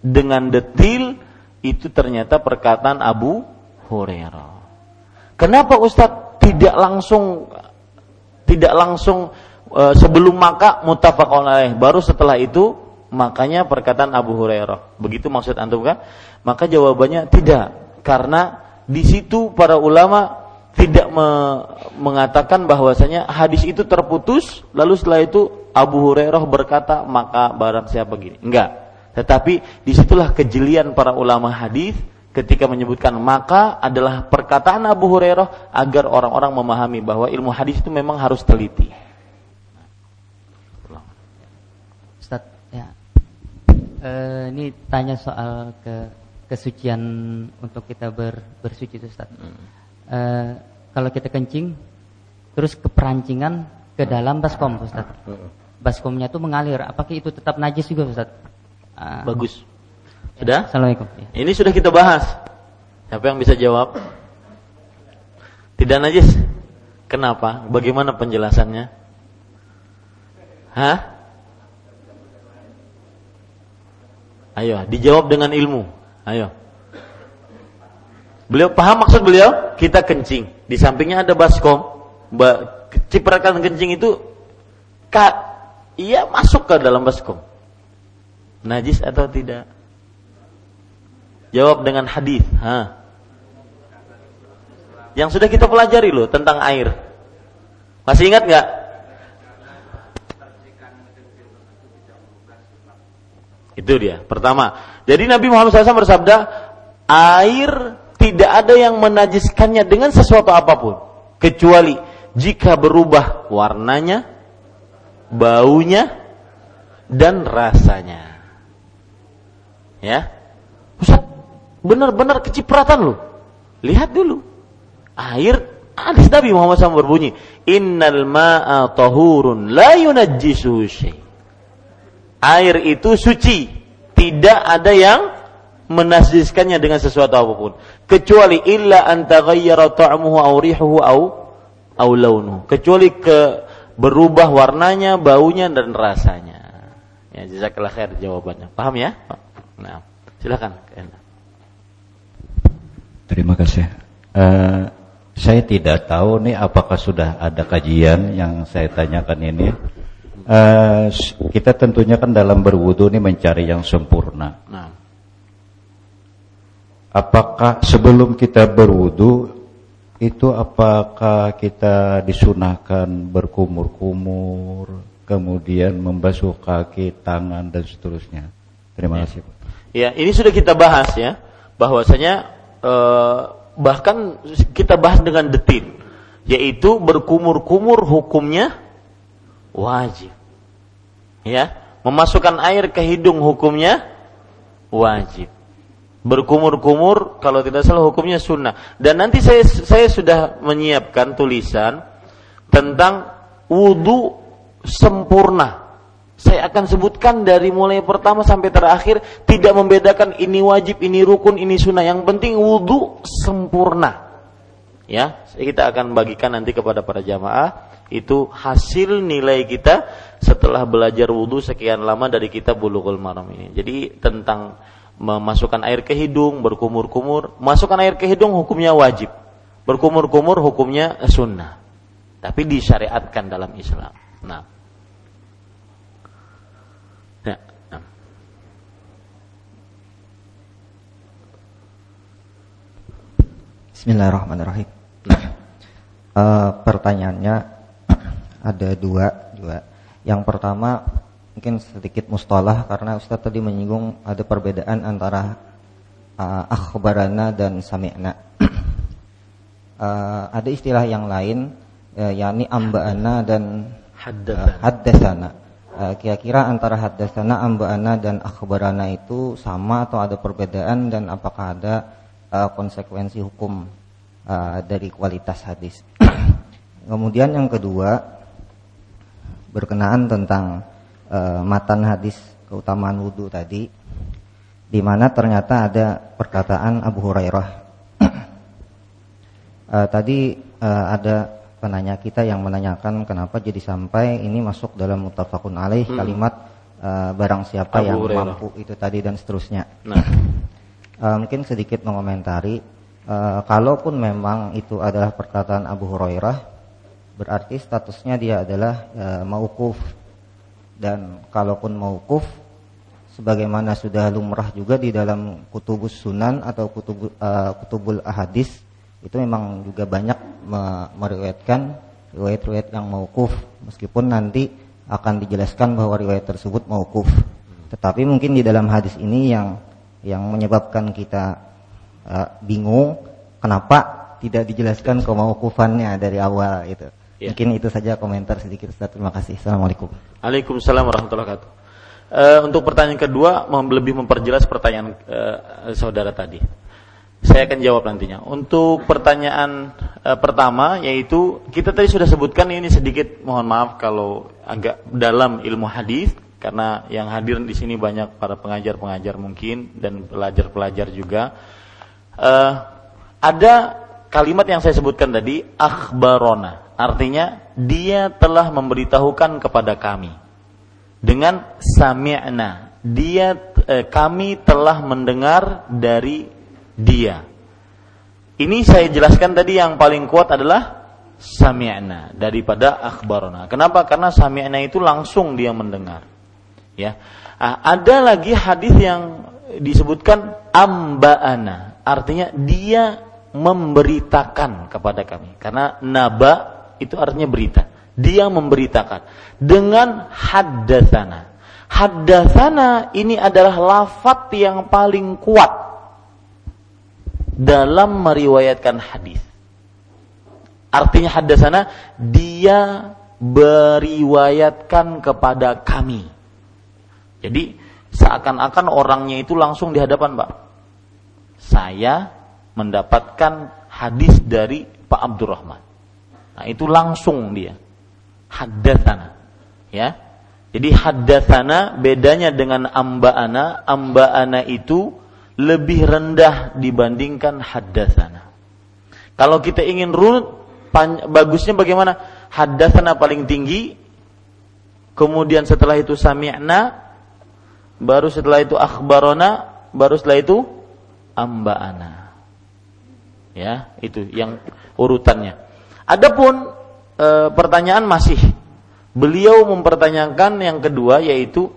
dengan detil, itu ternyata perkataan Abu Hurairah. Kenapa Ustadz tidak langsung tidak langsung e, sebelum maka mutafaqun alaih, baru setelah itu makanya perkataan Abu Hurairah. Begitu maksud antum kan? Maka jawabannya tidak, karena di situ para ulama tidak me- mengatakan bahwasanya hadis itu terputus lalu setelah itu Abu Hurairah berkata maka barang siapa begini enggak tetapi di situlah kejelian para ulama hadis ketika menyebutkan maka adalah perkataan Abu Hurairah agar orang-orang memahami bahwa ilmu hadis itu memang harus teliti Ustaz ya. Eh, ini tanya soal ke kesucian untuk kita ber, bersuci itu Ustaz. Eh, kalau kita kencing terus keperancingan ke dalam baskom Ustaz. Baskomnya itu mengalir, apakah itu tetap najis juga Ustaz? Ah, bagus sudah Assalamualaikum. Ini sudah kita bahas. Siapa yang bisa jawab? Tidak najis. Kenapa? Bagaimana penjelasannya? Hah? Ayo, dijawab dengan ilmu. Ayo. Beliau paham maksud beliau? Kita kencing. Di sampingnya ada baskom. Ba, ciprakan kencing itu kak, iya masuk ke dalam baskom. Najis atau tidak? Jawab dengan hadis. Ha. Yang sudah kita pelajari loh tentang air. Masih ingat nggak? Itu dia. Pertama. Jadi Nabi Muhammad SAW bersabda, air tidak ada yang menajiskannya dengan sesuatu apa pun. Kecuali jika berubah warnanya, baunya, dan rasanya. Ya. Ustaz, benar-benar kecipratan loh. Lihat dulu. Air hadis Nabi Muhammad SAW berbunyi, "Innal ma'a tahurun la yunajjisuhu syai'." Air itu suci, tidak ada yang menasjiskannya dengan sesuatu apa pun kecuali illa an taghayyara ta'muhu aw rihuhu aw aw launuhu kecuali ke berubah warnanya, baunya dan rasanya. Ya, jazakallah khair jawabannya. Paham ya? Nah, silakan. Terima kasih. Uh, saya tidak tahu nih apakah sudah ada kajian yang saya tanyakan ini uh, kita tentunya kan dalam berwudu ini mencari yang sempurna. Nah. Apakah sebelum kita berwudu itu apakah kita disunahkan berkumur-kumur, kemudian membasuh kaki, tangan dan seterusnya? Terima ya. kasih. Ya, ini sudah kita bahas ya, bahwasanya eh, bahkan kita bahas dengan detil, yaitu berkumur-kumur hukumnya wajib. Ya, memasukkan air ke hidung hukumnya wajib. Berkumur-kumur kalau tidak salah hukumnya sunnah. Dan nanti saya saya sudah menyiapkan tulisan tentang wudhu sempurna. Saya akan sebutkan dari mulai pertama sampai terakhir tidak membedakan ini wajib, ini rukun, ini sunnah. Yang penting wudhu sempurna. Ya, kita akan bagikan nanti kepada para jamaah itu hasil nilai kita setelah belajar wudhu sekian lama dari kitab Bulughul Maram ini. Jadi tentang memasukkan air ke hidung, berkumur-kumur, masukkan air ke hidung hukumnya wajib. Berkumur-kumur hukumnya sunnah. Tapi disyariatkan dalam Islam. Nah. Ya. Nah. Bismillahirrahmanirrahim. Uh, pertanyaannya ada dua dua. Yang pertama mungkin sedikit mustalah karena Ustaz tadi menyinggung ada perbedaan antara uh, akhbarana dan sami'na. uh, <clears throat> ada istilah yang lain uh, yakni amba'ana dan uh, haddasana. Uh, kira-kira antara haddasana, amba'ana dan akhbarana itu sama atau ada perbedaan dan apakah ada uh, konsekuensi hukum uh, dari kualitas hadis. <clears throat> Kemudian yang kedua berkenaan tentang uh, matan hadis keutamaan wudhu tadi, di mana ternyata ada perkataan Abu Hurairah. uh, <clears throat> tadi uh, ada penanya kita yang menanyakan kenapa jadi sampai ini masuk dalam mutafakun alaih hmm. kalimat uh, barang siapa Abu yang Hurairah. mampu itu tadi dan seterusnya. Nah. uh, <clears throat> mungkin sedikit mengomentari, uh, kalaupun memang itu adalah perkataan Abu Hurairah, berarti statusnya dia adalah e, maukuf dan kalaupun maukuf sebagaimana sudah lumrah juga di dalam kutubus sunan atau kutub, e, kutubul ahadis itu memang juga banyak me meriwayatkan riwayat-riwayat yang maukuf meskipun nanti akan dijelaskan bahwa riwayat tersebut maukuf tetapi mungkin di dalam hadis ini yang yang menyebabkan kita uh, bingung kenapa tidak dijelaskan kemaukufannya dari awal itu. Ya. Mungkin itu saja komentar sedikit Ustaz. Terima kasih. Assalamualaikum. Waalaikumsalam warahmatullahi wabarakatuh. Uh, untuk pertanyaan kedua, lebih memperjelas pertanyaan uh, saudara tadi. Saya akan jawab nantinya. Untuk pertanyaan uh, pertama, yaitu kita tadi sudah sebutkan ini sedikit, mohon maaf kalau agak dalam ilmu hadis, karena yang hadir di sini banyak para pengajar-pengajar mungkin dan pelajar-pelajar juga. Uh, ada kalimat yang saya sebutkan tadi, akhbarona Artinya dia telah memberitahukan kepada kami dengan sami'na. Dia eh, kami telah mendengar dari dia. Ini saya jelaskan tadi yang paling kuat adalah sami'na daripada akhbarona. Kenapa? Karena sami'na itu langsung dia mendengar. Ya. Nah, ada lagi hadis yang disebutkan amba'ana. Artinya dia memberitakan kepada kami. Karena naba itu artinya berita. Dia memberitakan dengan haddatsana. Haddatsana ini adalah lafat yang paling kuat dalam meriwayatkan hadis. Artinya hadasana dia beriwayatkan kepada kami. Jadi seakan-akan orangnya itu langsung di hadapan Pak. Saya mendapatkan hadis dari Pak Abdurrahman. Nah, itu langsung dia. Haddatsana. Ya. Jadi haddatsana bedanya dengan amba'ana, amba'ana itu lebih rendah dibandingkan haddatsana. Kalau kita ingin runut bagusnya bagaimana? Haddatsana paling tinggi, kemudian setelah itu sami'na, baru setelah itu akhbarona, baru setelah itu amba'ana. Ya, itu yang urutannya. Adapun e, pertanyaan masih beliau mempertanyakan yang kedua yaitu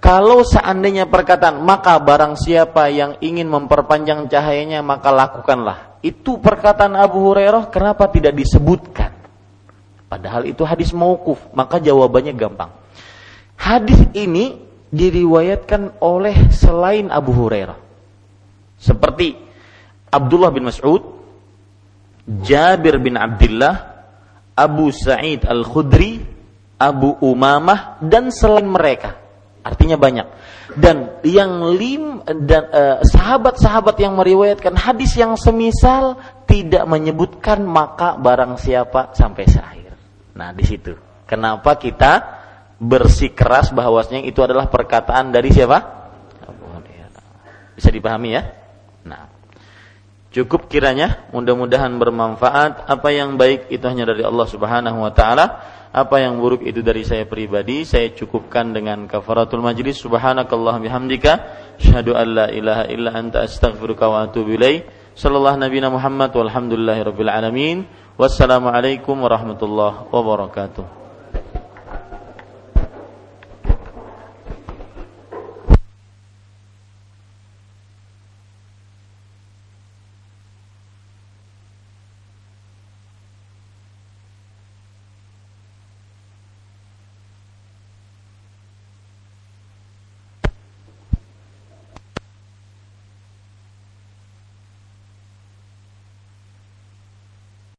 kalau seandainya perkataan maka barang siapa yang ingin memperpanjang cahayanya maka lakukanlah. Itu perkataan Abu Hurairah kenapa tidak disebutkan? Padahal itu hadis mauquf, maka jawabannya gampang. Hadis ini diriwayatkan oleh selain Abu Hurairah. Seperti Abdullah bin Mas'ud, Jabir bin Abdullah, Abu Sa'id Al-Khudri, Abu Umamah dan selain mereka Artinya banyak. Dan yang lim dan uh, sahabat-sahabat yang meriwayatkan hadis yang semisal tidak menyebutkan maka barang siapa sampai seakhir. Nah, di situ. Kenapa kita bersikeras bahwasanya itu adalah perkataan dari siapa? Bisa dipahami ya? Nah, cukup kiranya mudah-mudahan bermanfaat. Apa yang baik itu hanya dari Allah Subhanahu wa taala. Apa yang buruk itu dari saya pribadi. Saya cukupkan dengan kafaratul majlis. Subhanakallah bihamdika. Syahadu an la ilaha illa anta astaghfiruka wa atubu ilaik sallallahu nabiyana muhammad walhamdulillahi rabbil alamin. Wassalamu alaikum warahmatullahi wabarakatuh